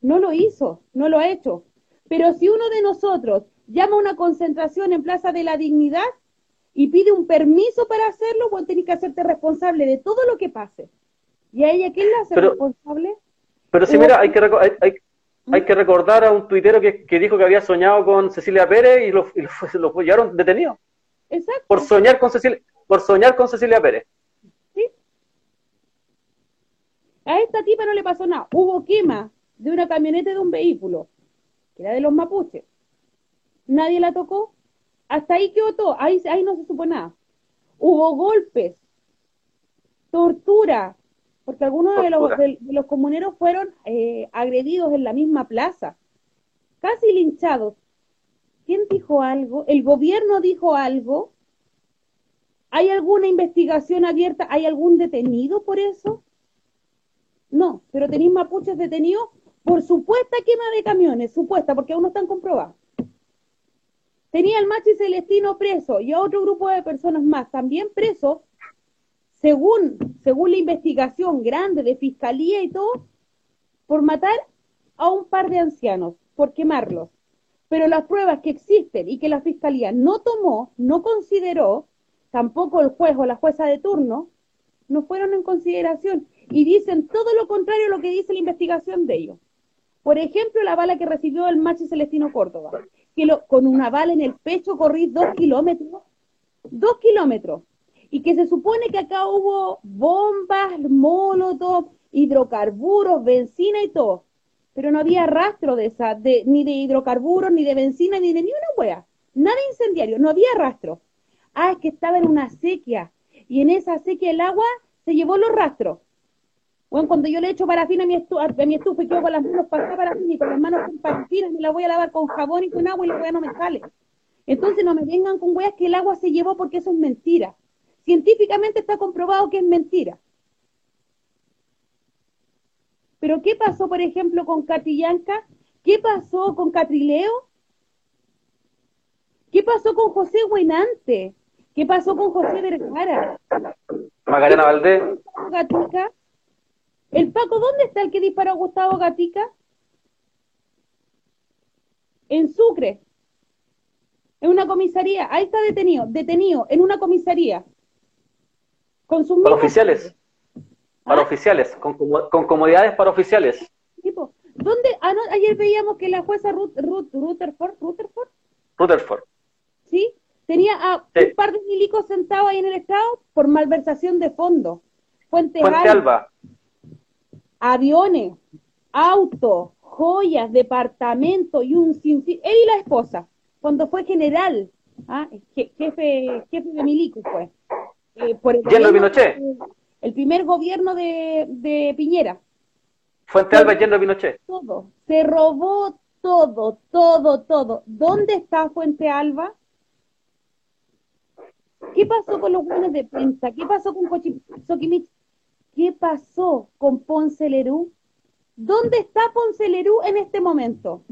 Speaker 1: No lo hizo, no lo ha hecho. Pero si uno de nosotros llama a una concentración en Plaza de la Dignidad y pide un permiso para hacerlo, pues tenés que hacerte responsable de todo lo que pase. ¿Y a ella quién la hace responsable?
Speaker 2: Pero si mira, hay que, hay, hay que recordar a un tuitero que, dijo que había soñado con Cecilia Pérez y lo, y lo, llevaron detenido.
Speaker 1: Exacto.
Speaker 2: Por soñar con Cecilia, por soñar con Cecilia Pérez.
Speaker 1: Sí. A esta tipa no le pasó nada. Hubo quema de una camioneta de un vehículo, que era de los mapuches. Nadie la tocó. Hasta ahí quedó todo. Ahí, ahí no se supo nada. Hubo golpes, tortura, porque algunos de los, de, los, comuneros fueron eh, agredidos en la misma plaza, casi linchados. ¿Quién dijo algo? ¿El gobierno dijo algo? ¿Hay alguna investigación abierta? ¿Hay algún detenido por eso? No, pero tenéis mapuches detenidos por supuesta quema de camiones, supuesta, porque aún no están comprobados. Tenía al machi Celestino preso y a otro grupo de personas más también presos según, según la investigación grande de fiscalía y todo, por matar a un par de ancianos, por quemarlos. Pero las pruebas que existen y que la fiscalía no tomó, no consideró, tampoco el juez o la jueza de turno, no fueron en consideración y dicen todo lo contrario a lo que dice la investigación de ellos. Por ejemplo, la bala que recibió el macho Celestino Córdoba, que lo, con una bala en el pecho corrí dos kilómetros, dos kilómetros, y que se supone que acá hubo bombas, molotov, hidrocarburos, benzina y todo, pero no había rastro de esa, de, ni de hidrocarburos, ni de benzina, ni de ni una wea, nada incendiario, no había rastro. Ah, es que estaba en una sequía, y en esa sequía el agua se llevó los rastros. Bueno, cuando yo le echo parafina a mi, estufa, a mi estufa y quedo con las manos para parafina y con las manos con parafina, me la voy a lavar con jabón y con agua y la wea no me sale. Entonces no me vengan con weas que el agua se llevó porque eso es mentira. Científicamente está comprobado que es mentira. Pero ¿qué pasó, por ejemplo, con Catillanca? ¿Qué pasó con Catrileo? ¿Qué pasó con José Buenante? ¿Qué pasó con José Vergara?
Speaker 2: Macarena Valdés.
Speaker 1: Gatica. ¿El Paco dónde está el que disparó a Gustavo Gatica? En Sucre. En una comisaría. Ahí está detenido. Detenido en una comisaría.
Speaker 2: Con sus para oficiales. Para ¿Ah? oficiales, con, con, comodidades para oficiales.
Speaker 1: Tipo, ¿dónde? Ah, ayer veíamos que la jueza Ruth, Ruth, Rutherford, Rutherford,
Speaker 2: Rutherford.
Speaker 1: ¿Sí? Tenía a un par de milicos sentados ahí en el Estado por malversación de fondos. Fuente,
Speaker 2: Fuente Alba.
Speaker 1: Aviones, autos, joyas, departamento y un sinfín. Él y la esposa, cuando fue general, ¿ah? jefe, jefe de milicos fue.
Speaker 2: Eh, por el, Pinochet.
Speaker 1: el primer gobierno de, Piñera.
Speaker 2: Fuente Alba de Pinochet.
Speaker 1: Todo. Se robó todo, todo, todo. ¿Dónde está Fuente Alba? ¿Qué pasó con los buenos de prensa? ¿Qué pasó con Soquimich? ¿Qué pasó con Ponce Lerú? ¿Dónde está Ponce Lerú en este momento?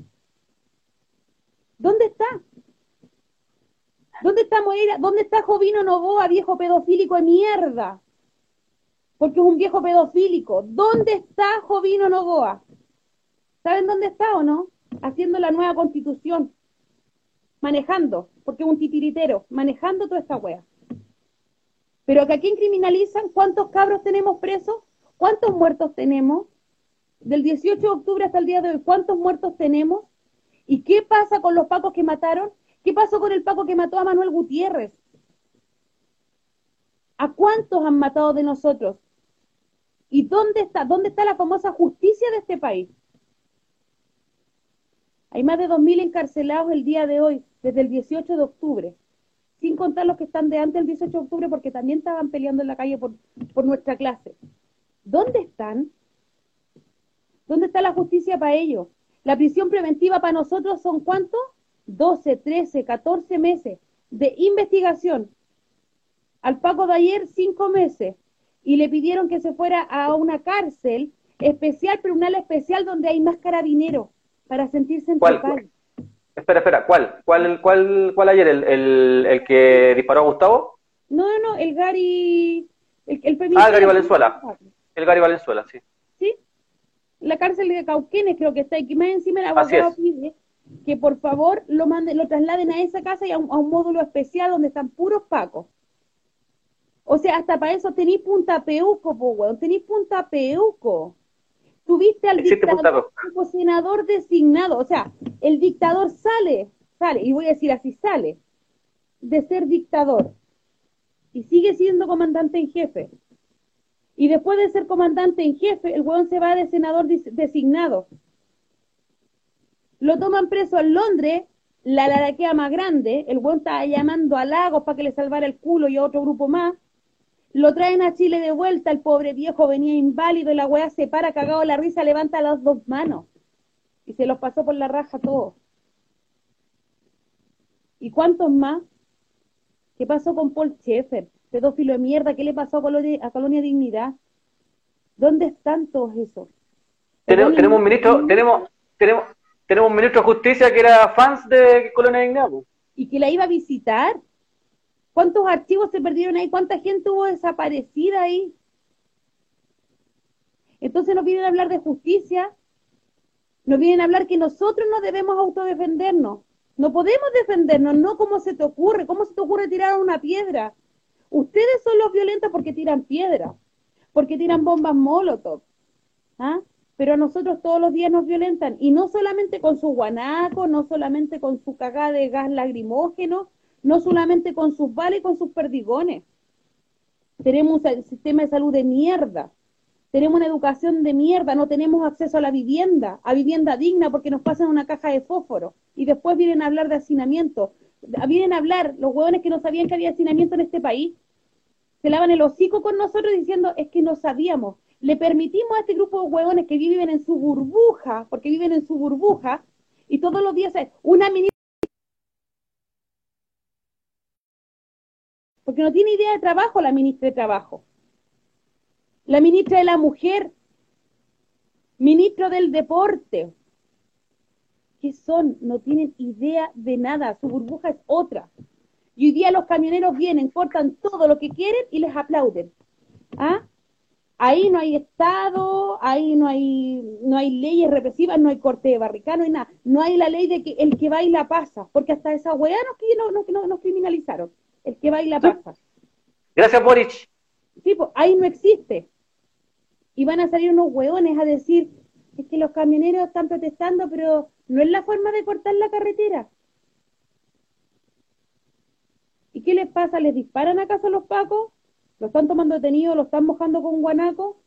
Speaker 1: ¿Dónde está? ¿Dónde está Moreira? ¿Dónde está Jovino Novoa, viejo pedofílico de mierda? Porque es un viejo pedofílico. ¿Dónde está Jovino Novoa? ¿Saben dónde está o no? Haciendo la nueva constitución. Manejando, porque es un titiritero, manejando toda esta wea. Pero que a quién criminalizan, ¿cuántos cabros tenemos presos? ¿Cuántos muertos tenemos? Del 18 de octubre hasta el día de hoy, ¿cuántos muertos tenemos? ¿Y qué pasa con los pacos que mataron? ¿Qué pasó con el paco que mató a Manuel Gutiérrez? ¿A cuántos han matado de nosotros? ¿Y dónde está? ¿Dónde está la famosa justicia de este país? Hay más de 2.000 encarcelados el día de hoy, desde el 18 de octubre, sin contar los que están de antes del 18 de octubre porque también estaban peleando en la calle por, por nuestra clase. ¿Dónde están? ¿Dónde está la justicia para ellos? La prisión preventiva para nosotros son cuántos? 12, 13, 14 meses de investigación. Al Paco de ayer, cinco meses. Y le pidieron que se fuera a una cárcel especial, pero una especial donde hay más carabineros para sentirse en
Speaker 2: ¿Cuál? Espera, espera, ¿cuál? ¿Cuál, cuál, cuál ayer? ¿El, el, el que disparó a Gustavo?
Speaker 1: No, no, no, el Gary... El, el
Speaker 2: ah, el Gary Valenzuela. El Gary Valenzuela, sí.
Speaker 1: ¿Sí? La cárcel de Cauquenes creo que está aquí. Más encima el abogado pide que por favor lo manden, lo trasladen a esa casa y a un, módulo especial donde están puros pacos. O sea, hasta para eso tenéis punta peuco, po, weón, tenéis punta peuco. Tuviste al dictador como senador designado, o sea, el dictador sale, sale, y voy a decir así, sale de ser dictador y sigue siendo comandante en jefe. Y después de ser comandante en jefe, el weón se va de senador designado. Lo toman preso en Londres, la laraquea más grande, el weón estaba llamando a Lagos para que le salvara el culo y a otro grupo más. Lo traen a Chile de vuelta, el pobre viejo venía inválido y la weá se para cagado la risa, levanta las dos manos. Y se los pasó por la raja todo. ¿Y cuántos más? ¿Qué pasó con Paul Schaeffer? Pedófilo de mierda, ¿qué le pasó a Colonia, a Colonia Dignidad? ¿Dónde están todos esos?
Speaker 2: Tenemos, tenemos un ministro, tenemos, tenemos, tenemos un ministro de justicia que era fans de Colonia Dignidad.
Speaker 1: Y que la iba a visitar. ¿Cuántos archivos se perdieron ahí? ¿Cuánta gente hubo desaparecida ahí? Entonces nos vienen a hablar de justicia, nos vienen a hablar que nosotros no debemos autodefendernos. No podemos defendernos, no como se te ocurre. ¿Cómo se te ocurre tirar una piedra? Ustedes son los violentos porque tiran piedra, porque tiran bombas molotov. ¿Ah? Pero a nosotros todos los días nos violentan. Y no solamente con su guanaco, no solamente con su cagada de gas lagrimógeno, no solamente con sus balas y con sus perdigones. Tenemos un sistema de salud de mierda. Tenemos una educación de mierda, no tenemos acceso a la vivienda, a vivienda digna porque nos pasan una caja de fósforo y después vienen a hablar de hacinamiento. Vienen a hablar los hueones que no sabían que había hacinamiento en este país. Se lavan el hocico con nosotros diciendo es que no sabíamos. Le permitimos a este grupo de hueones que viven en su burbuja, porque viven en su burbuja, y todos los días una ministra porque no tiene idea de trabajo la ministra de Trabajo. La ministra de la Mujer, ministro del Deporte. ¿Qué son? No tienen idea de nada, su burbuja es otra. Y hoy día los camioneros vienen, cortan todo lo que quieren y les aplauden. ¿Ah? Ahí no hay Estado, ahí no hay, no hay leyes represivas, no hay corte de barricada, no hay nada. No hay la ley de que el que baila pasa, porque hasta esa weá nos, no, no, nos criminalizaron el que baila pasa.
Speaker 2: Gracias, Boric.
Speaker 1: Sí, pues ahí no existe. Y van a salir unos hueones a decir, es que los camioneros están protestando, pero no es la forma de cortar la carretera. ¿Y qué les pasa? ¿Les disparan acaso a los pacos? ¿Lo están tomando detenido? ¿Lo están mojando con guanaco?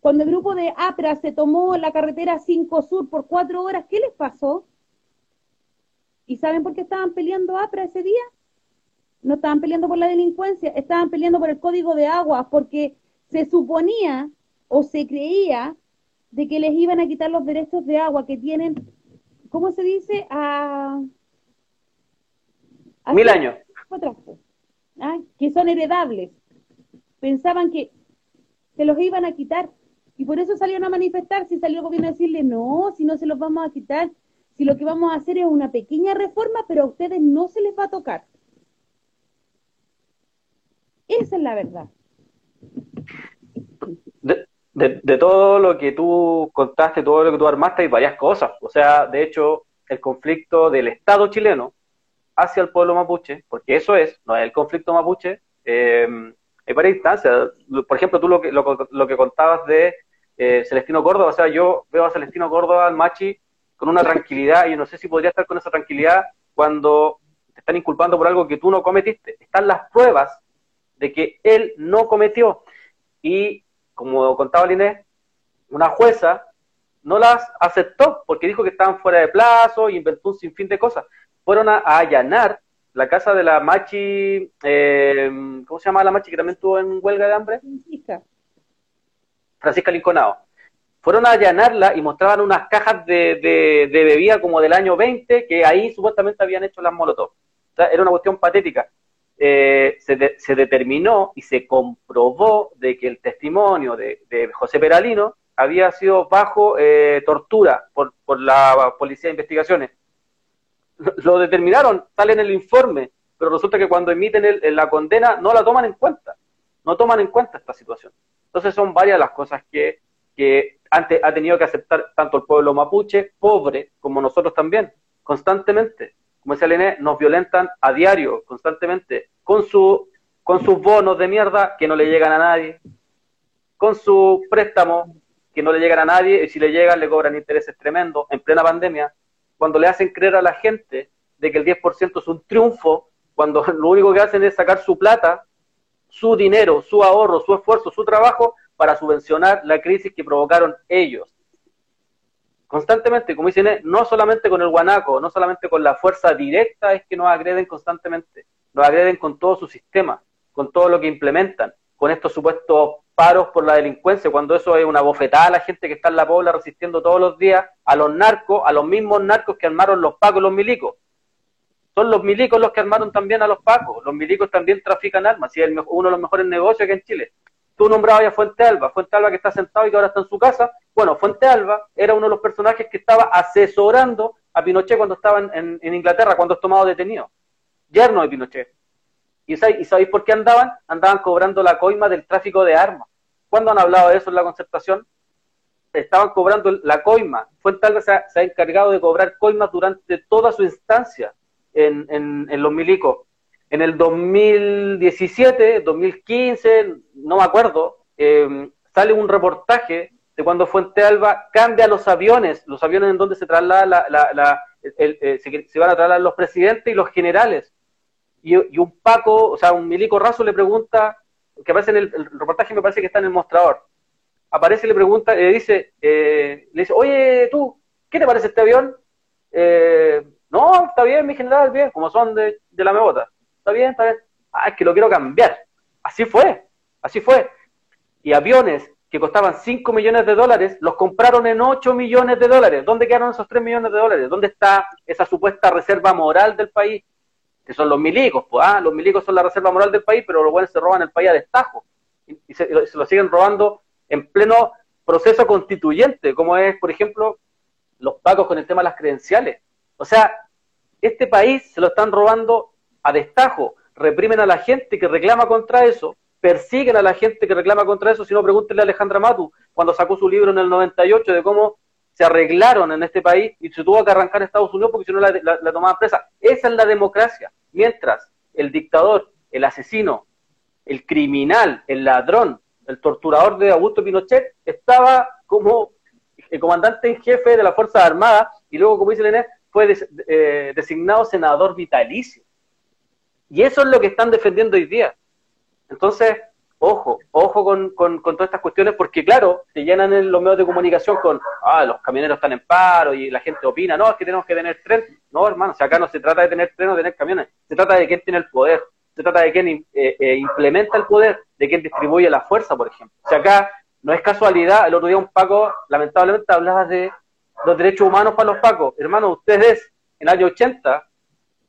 Speaker 1: Cuando el grupo de APRA se tomó la carretera 5 Sur por cuatro horas, ¿qué les pasó? ¿Y saben por qué estaban peleando APRA ese día? No estaban peleando por la delincuencia, estaban peleando por el código de agua, porque se suponía o se creía de que les iban a quitar los derechos de agua que tienen, ¿cómo se dice? A,
Speaker 2: Mil años.
Speaker 1: ¿ah? que son heredables. Pensaban que se los iban a quitar y por eso salieron a manifestar, si salió el gobierno a decirle, no, si no se los vamos a quitar, si lo que vamos a hacer es una pequeña reforma, pero a ustedes no se les va a tocar. Esa es la verdad.
Speaker 2: De, todo lo que tú contaste, todo lo que tú armaste, hay varias cosas. O sea, de hecho, el conflicto del Estado chileno hacia el pueblo mapuche, porque eso es, no es el conflicto mapuche, eh, hay varias instancias. Por ejemplo, tú lo que, lo, que contabas de eh, Celestino Córdoba, o sea, yo veo a Celestino Córdoba, al Machi, con una tranquilidad, y no sé si podría estar con esa tranquilidad cuando te están inculpando por algo que tú no cometiste. Están las pruebas de que él no cometió. Y, como contaba Inés, una jueza no las aceptó porque dijo que estaban fuera de plazo y inventó un sinfín de cosas. Fueron a, allanar la casa de la Machi, eh, ¿cómo se llama la Machi que también estuvo en huelga de hambre? Francisca. Francisca Linconado. Fueron a allanarla y mostraban unas cajas de, de, bebida como del año 20 que ahí supuestamente habían hecho las molotov. O sea, era una cuestión patética. Eh, se, se, determinó y se comprobó de que el testimonio de, de José Peralino había sido bajo eh, tortura por, por, la Policía de Investigaciones. [laughs] Lo determinaron, sale en el informe, pero resulta que cuando emiten el, la condena no la toman en cuenta, no toman en cuenta esta situación. Entonces son varias las cosas que, que antes ha tenido que aceptar tanto el pueblo mapuche, pobre, como nosotros también, constantemente. Como decía Lené, nos violentan a diario, constantemente, con, su, con sus bonos de mierda que no le llegan a nadie, con su préstamo que no le llegan a nadie y si le llegan le cobran intereses tremendos en plena pandemia, cuando le hacen creer a la gente de que el 10% es un triunfo, cuando [laughs] lo único que hacen es sacar su plata, su dinero, su ahorro, su esfuerzo, su trabajo para subvencionar la crisis que provocaron ellos. Constantemente, como dicen, no solamente con el guanaco, no solamente con la fuerza directa es que nos agreden constantemente, nos agreden con todo su sistema, con todo lo que implementan, con estos supuestos paros por la delincuencia, cuando eso es una bofetada a la gente que está en la pobla resistiendo todos los días a los narcos, a los mismos narcos que armaron los pacos los milicos. Son los milicos los que armaron también a los pacos. Los milicos también trafican armas, y es uno de los mejores negocios que en Chile. Tú nombrabas a Fuente Alba, Fuente Alba que está sentado y que ahora está en su casa. Bueno, Fuente Alba era uno de los personajes que estaba asesorando a Pinochet cuando estaba en, en Inglaterra, cuando es tomado detenido. Yerno de Pinochet. ¿Y sabéis, por qué andaban? Andaban cobrando la coima del tráfico de armas. ¿Cuándo han hablado de eso en la concertación? Estaban cobrando la coima. Fuente se ha, se ha encargado de cobrar coimas durante toda su instancia en, en, los milicos. En el 2017, 2015, no me acuerdo, em, sale un reportaje de cuando Fuente Alba cambia los aviones, los aviones en donde se traslada la, eh, se, van a trasladar los presidentes y los generales y, un Paco, o sea, un milico raso le pregunta, que aparece en el, reportaje, me parece que está en el mostrador, aparece y le pregunta, le dice, eh, le dice, oye, tú, ¿qué te parece este avión? Eh, no, está bien, mi general, bien, como son de, de la mebota. Está bien, está bien. Ah, es que lo quiero cambiar. Así fue, así fue. Y aviones que costaban 5 millones de dólares, los compraron en 8 millones de dólares. ¿Dónde quedaron esos 3 millones de dólares? ¿Dónde está esa supuesta reserva moral del país? que son los milicos, pues, ah, los milicos son la reserva moral del país, pero los buenos se roban el país a destajo, y, se, lo siguen robando en pleno proceso constituyente, como es, por ejemplo, los pacos con el tema de las credenciales. O sea, este país se lo están robando a destajo, reprimen a la gente que reclama contra eso, persiguen a la gente que reclama contra eso, si no pregúntenle a Alejandra Matu, cuando sacó su libro en el 98 de cómo se arreglaron en este país y se tuvo que arrancar a Estados Unidos porque si no la, la, tomaban presa. Esa es la democracia. Mientras el dictador, el asesino, el criminal, el ladrón, el torturador de Augusto Pinochet estaba como el comandante en jefe de la Fuerza Armada y luego, como dice Lené, fue eh, designado senador vitalicio. Y eso es lo que están defendiendo hoy día. Entonces, ojo, ojo con, con, todas estas cuestiones, porque claro, se llenan en los medios de comunicación con, ah, los camioneros están en paro y la gente opina, no, es que tenemos que tener tren. No, hermano, si acá no se trata de tener tren o tener camiones, se trata de quién tiene el poder, se trata de quién eh, eh, implementa el poder, de quién distribuye la fuerza, por ejemplo. Si acá no es casualidad, el otro día un Paco, lamentablemente, hablaba de los derechos humanos para los Pacos. Hermano, ustedes en el año 80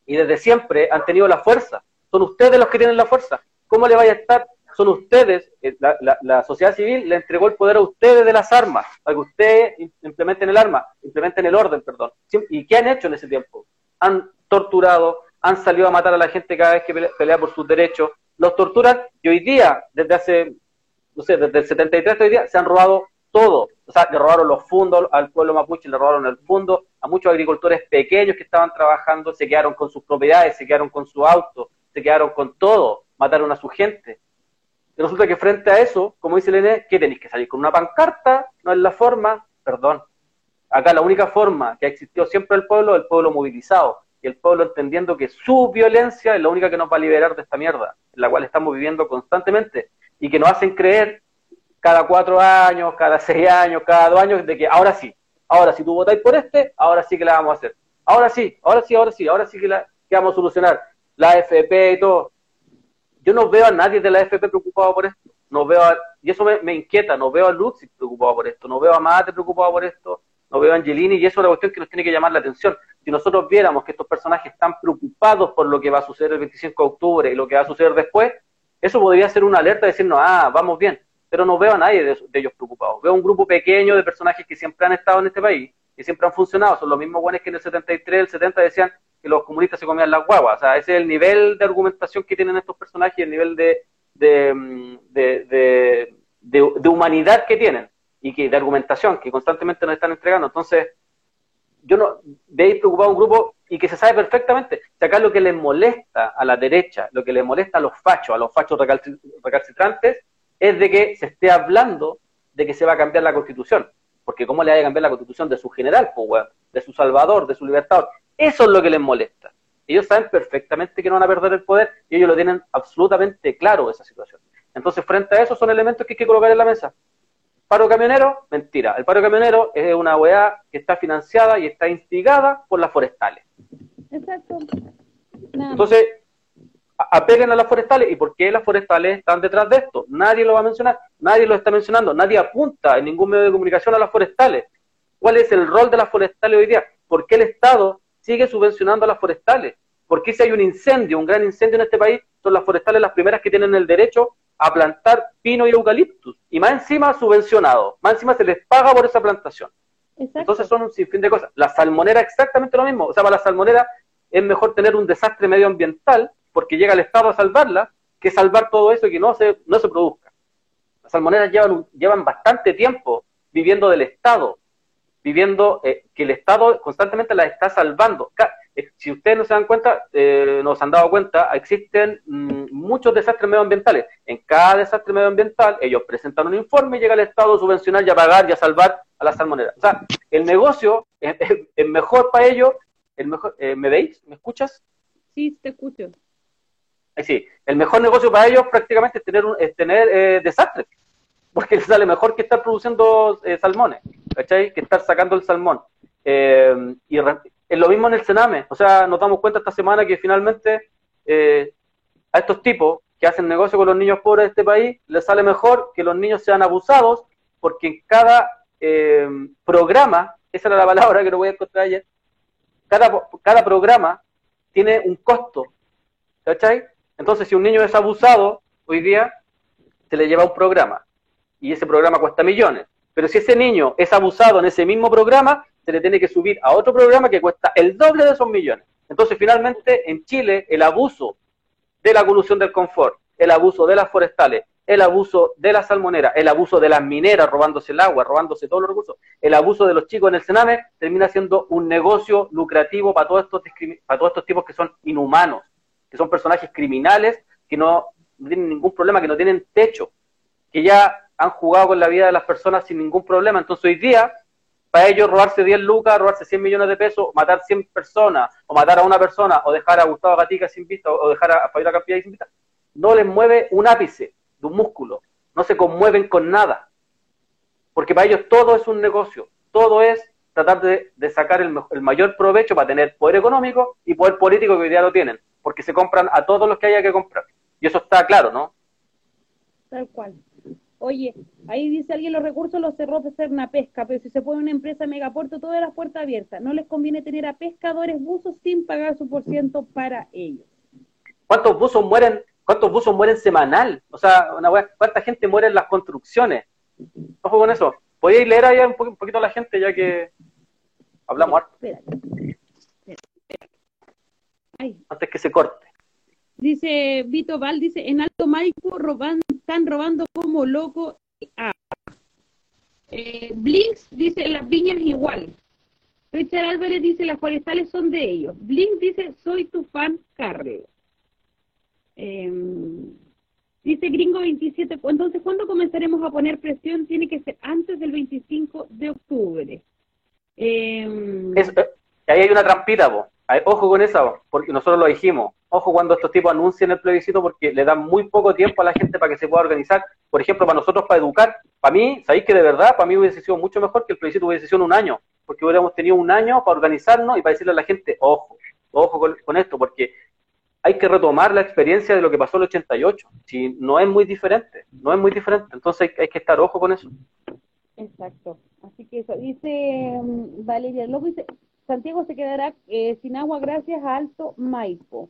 Speaker 2: y desde siempre han tenido la fuerza. Son ustedes los que tienen la fuerza. ¿Cómo le vaya a estar son ustedes, eh, la, sociedad civil le entregó el poder a ustedes de las armas, para que ustedes implementen el arma, implementen el orden, perdón. ¿Y qué han hecho en ese tiempo? Han torturado, han salido a matar a la gente cada vez que pelea, por sus derechos, los torturan y hoy día, desde hace, no sé, desde el 73 hoy día, se han robado todo. O sea, le robaron los fondos al pueblo mapuche, le robaron el fondo a muchos agricultores pequeños que estaban trabajando, se quedaron con sus propiedades, se quedaron con su auto, se quedaron con todo, mataron a su gente Y resulta que frente a eso, como dice Lené, ¿qué tenéis que salir con una pancarta? No es la forma, perdón. Acá la única forma que ha existido siempre el pueblo es el pueblo movilizado y el pueblo entendiendo que su violencia es la única que nos va a liberar de esta mierda, en la cual estamos viviendo constantemente y que nos hacen creer cada cuatro años, cada seis años, cada dos años, de que ahora sí, ahora si tú votáis por este, ahora sí que la vamos a hacer. Ahora sí, ahora sí, ahora sí, ahora sí que, la, que vamos a solucionar la FP y todo. Yo no veo a nadie de la FP preocupado por esto. No veo y eso me, inquieta, no veo a Luxi preocupado por esto, no veo a Mate preocupado por esto, no veo a Angelini y eso es la cuestión que nos tiene que llamar la atención. Si nosotros viéramos que estos personajes están preocupados por lo que va a suceder el 25 de octubre y lo que va a suceder después, eso podría ser una alerta de decirnos, ah, vamos bien, pero no veo a nadie de, ellos preocupados. Veo un grupo pequeño de personajes que siempre han estado en este país y siempre han funcionado. Son los mismos buenos que en el 73, el 70 decían que los comunistas se comían las guaguas. O sea, ese es el nivel de argumentación que tienen estos personajes el nivel de, de, de, humanidad que tienen y que de argumentación que constantemente nos están entregando. Entonces, yo no veis preocupado a un grupo y que se sabe perfectamente. Si acá lo que les molesta a la derecha, lo que les molesta a los fachos, a los fachos recalcitrantes, es de que se esté hablando de que se va a cambiar la constitución. Porque ¿cómo le va a cambiar la constitución de su general, de su salvador, de su libertador? Eso es lo que les molesta. Ellos saben perfectamente que no van a perder el poder y ellos lo tienen absolutamente claro esa situación. Entonces, frente a eso, son elementos que hay que colocar en la mesa. Paro camionero, mentira. El paro camionero es una OEA que está financiada y está instigada por las forestales. Exacto. Entonces, apeguen a las forestales. ¿Y por qué las forestales están detrás de esto? Nadie lo va a mencionar, nadie lo está mencionando, nadie apunta en ningún medio de comunicación a las forestales. ¿Cuál es el rol de las forestales hoy día? ¿Por qué el Estado sigue subvencionando a las forestales? ¿Por qué si hay un incendio, un gran incendio en este país, son las forestales las primeras que tienen el derecho a plantar pino y eucaliptus? Y más encima subvencionado, más encima se les paga por esa plantación. Entonces son un sinfín de cosas. La salmonera exactamente lo mismo. O sea, para la salmonera es mejor tener un desastre medioambiental porque llega el Estado a salvarla que salvar todo eso y que no se, no se produzca. Las salmoneras llevan, llevan bastante tiempo viviendo del Estado, viviendo eh, que el Estado constantemente las está salvando. Eh, si ustedes no se dan cuenta, eh, nos han dado cuenta, existen mm, muchos desastres medioambientales. En cada desastre medioambiental, ellos presentan un informe y llega el Estado a subvencionar y a pagar y a salvar a las salmoneras. O sea, el negocio es, mejor para ellos. El mejor, ¿Me veis? ¿Me escuchas?
Speaker 1: Sí, te escucho.
Speaker 2: Sí, el mejor negocio para ellos prácticamente es tener, un, es tener desastres porque les sale mejor que estar produciendo eh, salmones, ¿cachai? Que estar sacando el salmón. Eh, y es lo mismo en el Sename, o sea, nos damos cuenta esta semana que finalmente eh, a estos tipos que hacen negocio con los niños pobres de este país, les sale mejor que los niños sean abusados, porque en cada programa, esa era la palabra que no voy a encontrar ayer, cada, cada programa tiene un costo, ¿cachai? Entonces, si un niño es abusado hoy día, se le lleva un programa y ese programa cuesta millones. Pero si ese niño es abusado en ese mismo programa, se le tiene que subir a otro programa que cuesta el doble de esos millones. Entonces, finalmente, en Chile, el abuso de la colusión del confort, el abuso de las forestales, el abuso de la salmonera, el abuso de las mineras robándose el agua, robándose todos los recursos, el abuso de los chicos en el Sename, termina siendo un negocio lucrativo para todos estos, para todos estos tipos que son inhumanos, que son personajes criminales, que no tienen ningún problema, que no tienen techo, que ya han jugado con la vida de las personas sin ningún problema. Entonces hoy día, para ellos robarse 10 lucas, robarse 100 millones de pesos, matar 100 personas, o matar a una persona, o dejar a Gustavo Gatica sin vista, o dejar a Fabiola Campilla sin vista, no les mueve un ápice de un músculo, no se conmueven con nada. Porque para ellos todo es un negocio, todo es tratar de, sacar el, el, mayor provecho para tener poder económico y poder político que hoy día lo tienen, porque se compran a todos los que haya que comprar. Y eso está claro, ¿no?
Speaker 1: Tal cual. Oye, ahí dice alguien los recursos los cerró una Pesca, pero si se pone una empresa megapuerto, todas las puertas abiertas. No les conviene tener a pescadores buzos sin pagar su por ciento para ellos.
Speaker 2: ¿Cuántos buzos mueren? ¿Cuántos buzos mueren semanal? O sea, una ¿cuánta gente muere en las construcciones? Ojo con eso. ¿Podéis leer ahí un, poquito a la gente ya que hablamos Antes que se corte.
Speaker 1: Dice Vito Val, dice, en Alto Maipo roban, están robando como loco. Ah. Eh, Blinks dice, las viñas igual. Richard Álvarez dice, las forestales son de ellos. Blinks dice, soy tu fan, Carreo. Eh, Dice Gringo 27, entonces, ¿cuándo comenzaremos a poner presión? Tiene que ser antes del 25 de octubre.
Speaker 2: Eh... ahí hay una trampita, vos. Ojo con esa, porque nosotros lo dijimos. Ojo cuando estos tipos anuncian el plebiscito porque le dan muy poco tiempo a la gente para que se pueda organizar. Por ejemplo, para nosotros, para educar, para mí, sabéis que de verdad, para mí hubiese sido mucho mejor que el plebiscito hubiese sido un año, porque hubiéramos tenido un año para organizarnos y para decirle a la gente, ojo, ojo con, esto, porque hay que retomar la experiencia de lo que pasó en el 88. Si no es muy diferente, no es muy diferente. Entonces hay, que estar ojo con eso.
Speaker 1: Exacto. Así que eso. Dice mm, Valeria López, dice, Santiago se quedará eh, sin agua gracias a Alto Maipo.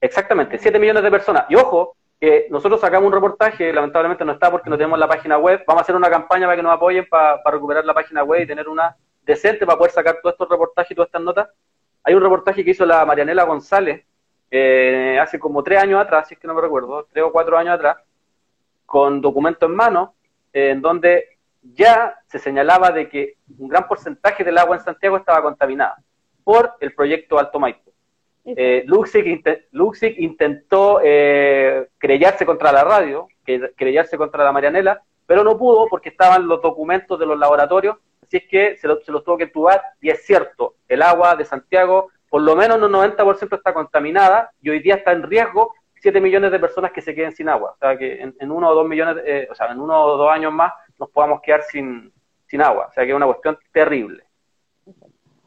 Speaker 2: Exactamente, 7 millones de personas. Y ojo, que nosotros sacamos un reportaje, lamentablemente no está porque no tenemos la página web. Vamos a hacer una campaña para que nos apoyen para, recuperar la página web y tener una decente para poder sacar todos estos reportajes y todas estas notas. Hay un reportaje que hizo la Marianela González eh, hace como tres años atrás, si es que no me recuerdo, tres o cuatro años atrás, con documento en mano, en donde ya se señalaba de que un gran porcentaje del agua en Santiago estaba contaminada por el proyecto Alto Maipo. Eh, Luxic, intentó eh, contra la radio, creyarse contra la Marianela, pero no pudo porque estaban los documentos de los laboratorios, así es que se, se los tuvo que entubar, y es cierto, el agua de Santiago por lo menos un 90% está contaminada y hoy día está en riesgo 7 millones de personas que se queden sin agua. O sea, que en, uno o dos millones, eh, o sea, en uno o dos años más nos podamos quedar sin, sin agua. O sea, que es una cuestión terrible.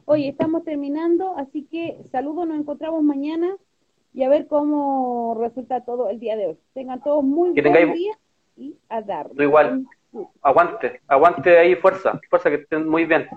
Speaker 1: Oye, estamos terminando, así que saludos, nos encontramos mañana y a ver cómo resulta todo el día de hoy. Tengan todos muy buen día y a darle.
Speaker 2: Igual. Aguante, aguante ahí, fuerza, fuerza, que estén muy bien.